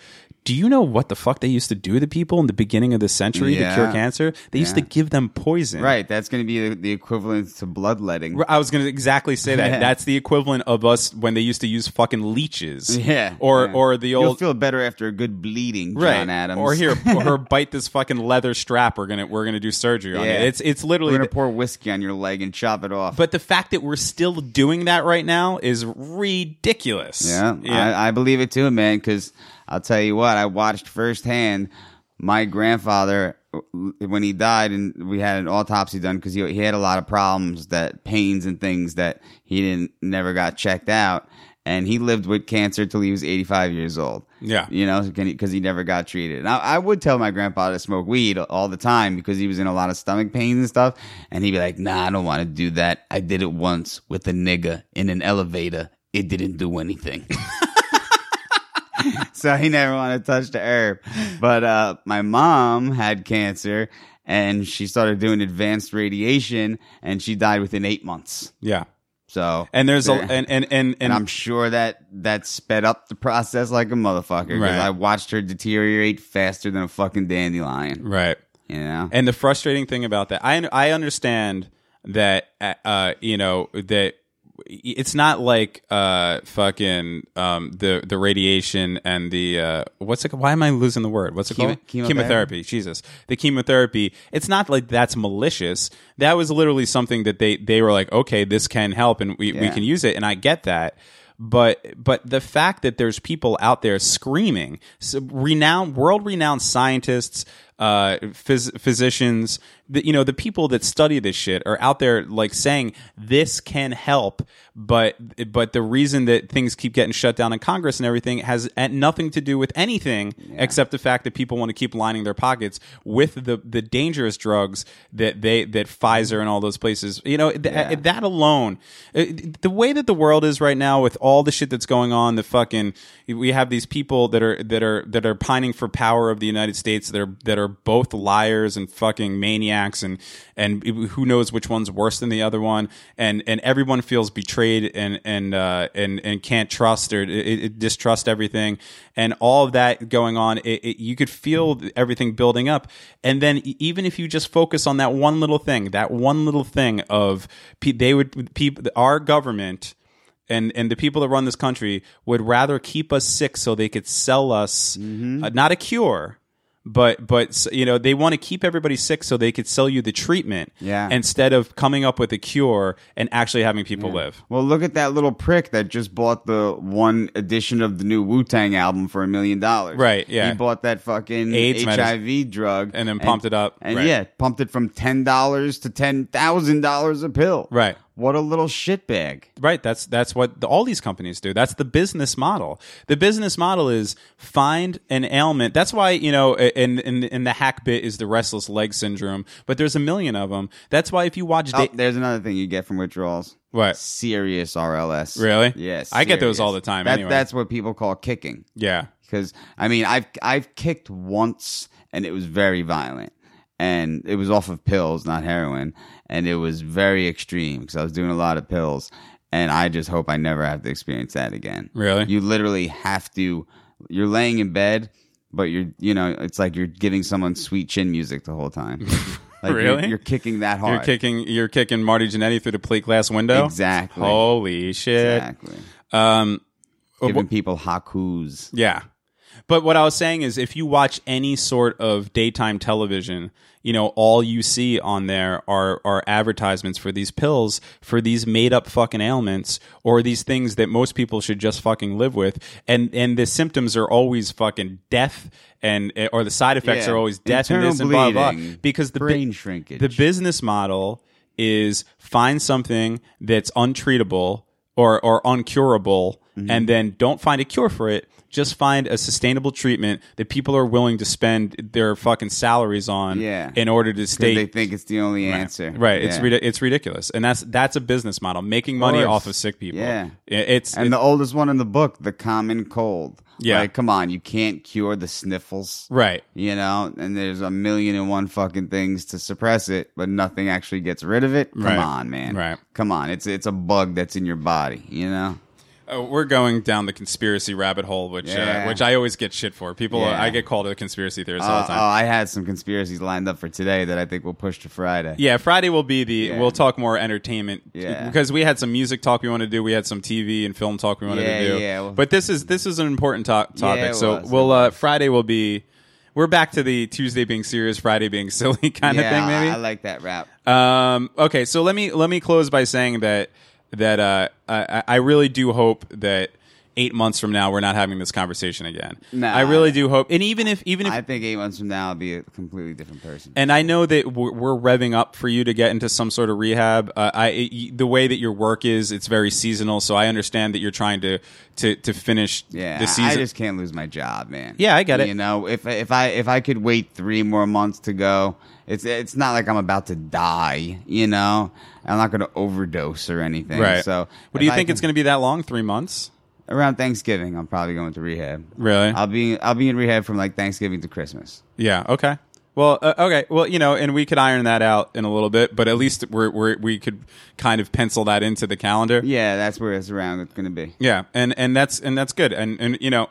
Do you know what the fuck they used to do to people in the beginning of the century to cure cancer? They used to give them poison. Right, that's going to be the, the equivalent to bloodletting. I was going to exactly say that. Yeah. That's the equivalent of us when they used to use fucking leeches. Yeah, Or yeah. or the old. You'll feel better after a good bleeding, John right. Adams. Or here, or bite this fucking leather strap. We're gonna we're gonna do surgery on Yeah. it. It's it's we're literally. going to pour whiskey on your leg and chop it off. but the fact that we're still doing that right now is ridiculous. Yeah, I, I believe it too, man. Because I'll tell you what, I watched firsthand my grandfather when he died, and we had an autopsy done because he, he had a lot of problems, that pains and things that he didn't never got checked out, and he lived with cancer till he was eighty five years old. Yeah. you know, because he never got treated. And I, I would tell my grandpa to smoke weed all the time because he was in a lot of stomach pains and stuff, and he'd be like, "Nah, I don't want to do that. I did it once with a nigga in an elevator. It didn't do anything." so he never wanted to touch the herb. But uh, my mom had cancer and she started doing advanced radiation and she died within eight months. yeah. So And there's a and and and, and, I'm sure that that sped up the process like a motherfucker because Right. I watched her deteriorate faster than a fucking dandelion. right. You know, And the frustrating thing about that, I I understand that uh you know that it's not like uh fucking um the the radiation and the uh what's it why am I losing the word? What's it Chemo- called? chemotherapy? chemotherapy. Jesus. The chemotherapy it's not like that's malicious. That was literally something that they they were like okay this can help and we, we can use it and I get that. But but the fact that there's people out there screaming renowned world renowned scientists uh phys- physicians the, you know the people that study this shit are out there like saying this can help but but the reason that things keep getting shut down in congress and everything has uh, nothing to do with anything except the fact that people want to keep lining their pockets with the the dangerous drugs that they that Pfizer and all those places you know th- Yeah. that alone. Uh, the way that the world is right now with all the shit that's going on the fucking we have these people that are that are that are pining for power of the United States that are that are both liars and fucking maniacs and and who knows which one's worse than the other one. And and everyone feels betrayed and and uh and and can't trust or it, it distrust everything. And all of that going on it, it, you could feel everything building up. And then even if you just focus on that one little thing that one little thing of they would people our government and and the people that run this country would rather keep us sick so they could sell us Mm-hmm. uh, not a cure but but you know they want to keep everybody sick so they could sell you the treatment Yeah. instead of coming up with a cure and actually having people live Well, look at that little prick that just bought the one edition of the new Wu Tang album for a million dollars. Right, yeah. He bought that fucking AIDS HIV drug And then pumped it up, And right. yeah, pumped it from ten dollars to ten thousand dollars a pill. Right. What a little shitbag. Right. That's that's what the, all these companies do. That's the business model. The business model is find an ailment. That's why you know, in in in the hack bit is the restless leg syndrome. But there's a million of them. That's why if you watch, Oh, da- there's another thing you get from withdrawals. What? Serious RLS. Really? Yes. I get those all the time That, anyway. That's what people call kicking. yeah, because I mean I've I've kicked once and it was very violent and it was off of pills not heroin and it was very extreme because I was doing a lot of pills and I just hope I never have to experience that again. Really? You literally have to you're laying in bed but you're you know it's like you're giving someone sweet chin music the whole time. Like you're- Really? You're, kicking that hard. you're kicking you're kicking Marty Jannetty through the plate glass window. Exactly. Holy shit. Exactly. Um. Giving people hakus. Yeah. But what I was saying is if you watch any sort of daytime television, you know, all you see on there are are advertisements for these pills, for these made up fucking ailments, or these things that most people should just fucking live with. And and the symptoms are always fucking death and or the side effects Yeah. are always death and Internal this and blah blah. Because the brain bi- shrinkage. The business model is find something that's untreatable or or uncurable Mm-hmm. and then don't find a cure for it just find a sustainable treatment that people are willing to spend their fucking salaries on Yeah. in order to stay they think it's the only answer. right it's Yeah. ridi- it's ridiculous and that's that's a business model making money course. off of sick people Yeah. It's And the oldest one in the book, the common cold. Yeah. Like, come on, you can't cure the sniffles. right You know, and there's a million and one fucking things to suppress it, but nothing actually gets rid of it. Come Right. on, man. Right. Come on. It's it's a bug that's in your body, you know? Oh, we're going down the conspiracy rabbit hole, which Yeah. uh, which I always get shit for. People, Yeah. I get called a conspiracy theorist Uh, all oh, the time. I had some conspiracies lined up for today that I think we'll push to Friday. Yeah, Friday will be the. Yeah. We'll talk more entertainment. Yeah. because we had some music talk we wanted to do. We had some TV and film talk we wanted to do. yeah, well- but this is this is an important to- topic. so was, we'll uh, Friday will be. We're back to the Tuesday being serious, Friday being silly kind of thing. Maybe. I, I like that rap. Um, okay, so let me let me close by saying that that uh, I, I really do hope that eight months from now we're not having this conversation again. Nah. I really do hope, and even if even if I think eight months from now I'll be a completely different person. and I know that we're, we're revving up for you to get into some sort of rehab. Uh, I it, the way that your work is, it's very seasonal. So I understand that you're trying to to to finish Yeah, the season. I just can't lose my job, man. Yeah, I get it. You know, if if I if I could wait three more months to go, it's it's not like I'm about to die. You know, I'm not going to overdose or anything. right. So, what do you think it's going to be that long? Three months? around Thanksgiving? I'm probably going to rehab. Really? I'll be I'll be in rehab from like Thanksgiving to Christmas. Yeah. Okay. Well, uh, okay. Well, you know, and we could iron that out in a little bit, but at least we're, we're we could kind of pencil that into the calendar. Yeah, that's where it's around. It's going to be. Yeah, and and that's and that's good. And and you know,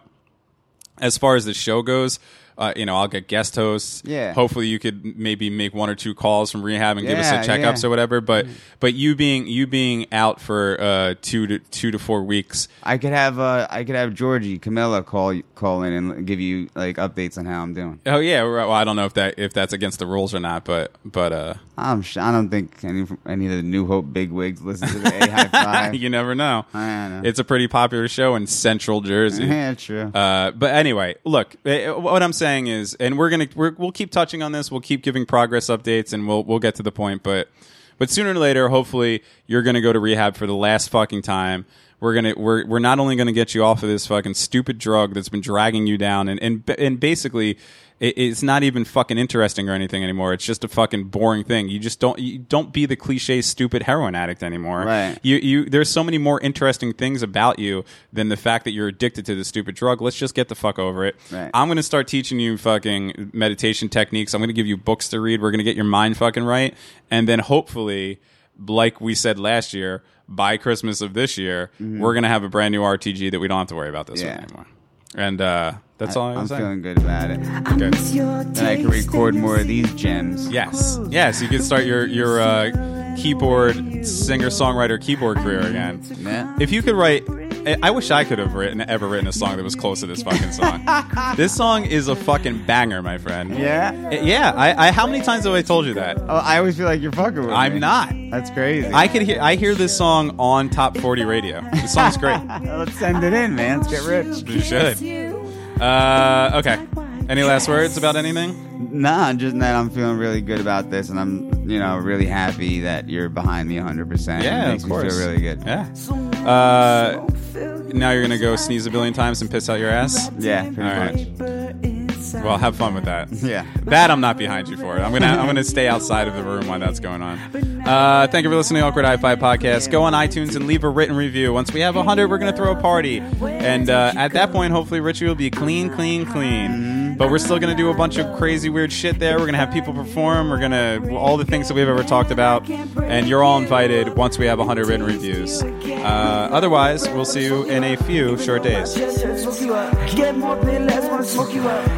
as far as the show goes, uh, you know, I'll get guest hosts. Yeah. Hopefully, you could maybe make one or two calls from rehab and give us a checkups or whatever. But but you being you being out for uh, two to two to four weeks. I could have uh I could have Georgie Camilla call call in and give you like updates on how I'm doing. Oh yeah. Well, I don't know if that if that's against the rules or not, but but uh, I'm sh- I don't think any any of the New Hope bigwigs listen to the A High Five. you never know. I know. It's a pretty popular show in Central Jersey. yeah, true. Uh, but anyway, look, eh, what I'm saying is, and we're gonna we're, we'll keep touching on this. We'll keep giving progress updates, and we'll we'll get to the point. But but sooner or later, hopefully, you're gonna go to rehab for the last fucking time. We're gonna we're we're not only gonna get you off of this fucking stupid drug that's been dragging you down, and and and basically. It- It's not even fucking interesting or anything anymore. It's just a fucking boring thing. You just don't you don't be the cliche stupid heroin addict anymore. Right. You you there's so many more interesting things about you than the fact that you're addicted to this stupid drug. Let's just get the fuck over it. Right. I'm going to start teaching you fucking meditation techniques. I'm going to give you books to read. We're going to get your mind fucking right. And then hopefully, like we said last year, by Christmas of this year, mm-hmm. we're going to have a brand new RTG that we don't have to worry about this Yeah. one anymore. And uh, that's all I I'm was saying. feeling good about it. Good. Then I can record more of these gems. Yes. Yes, you can start your your uh, keyboard singer songwriter keyboard career again. Yeah. If you could write, I- I wish I could have written ever written a song that was close to this fucking song. this song is a fucking banger, my friend. Yeah. Yeah. I, I how many times have I told you that? Oh, I always feel like you're fucking with me. I'm not. That's crazy. I could hear I hear this song on top 40 radio. The song's great. Let's send it in, man. Let's get rich. You should. Uh, okay. Any last words about anything? Nah, just that I'm feeling really good about this, and I'm, you know, really happy that you're behind me 100. percent Yeah, it makes of me course. feel really good. Yeah. Uh, now you're gonna go sneeze a billion times and piss out your ass. Yeah, pretty All much. Well, have fun with that. Yeah. That I'm not behind you for. I'm gonna I'm gonna stay outside of the room while that's going on. Uh, thank you for listening to Awkward High Five Podcast. Go on iTunes and leave a written review. Once we have 100, we're gonna throw a party, and uh, at that point, hopefully, Richie will be clean, clean, clean. But we're still gonna do a bunch of crazy, weird shit there. We're gonna have people perform. We're gonna all the things that we've ever talked about, and you're all invited once we have 100 written reviews. Uh, otherwise, we'll see you in a few short days. Smoke you up. Get more pain, less wanna smoke you up.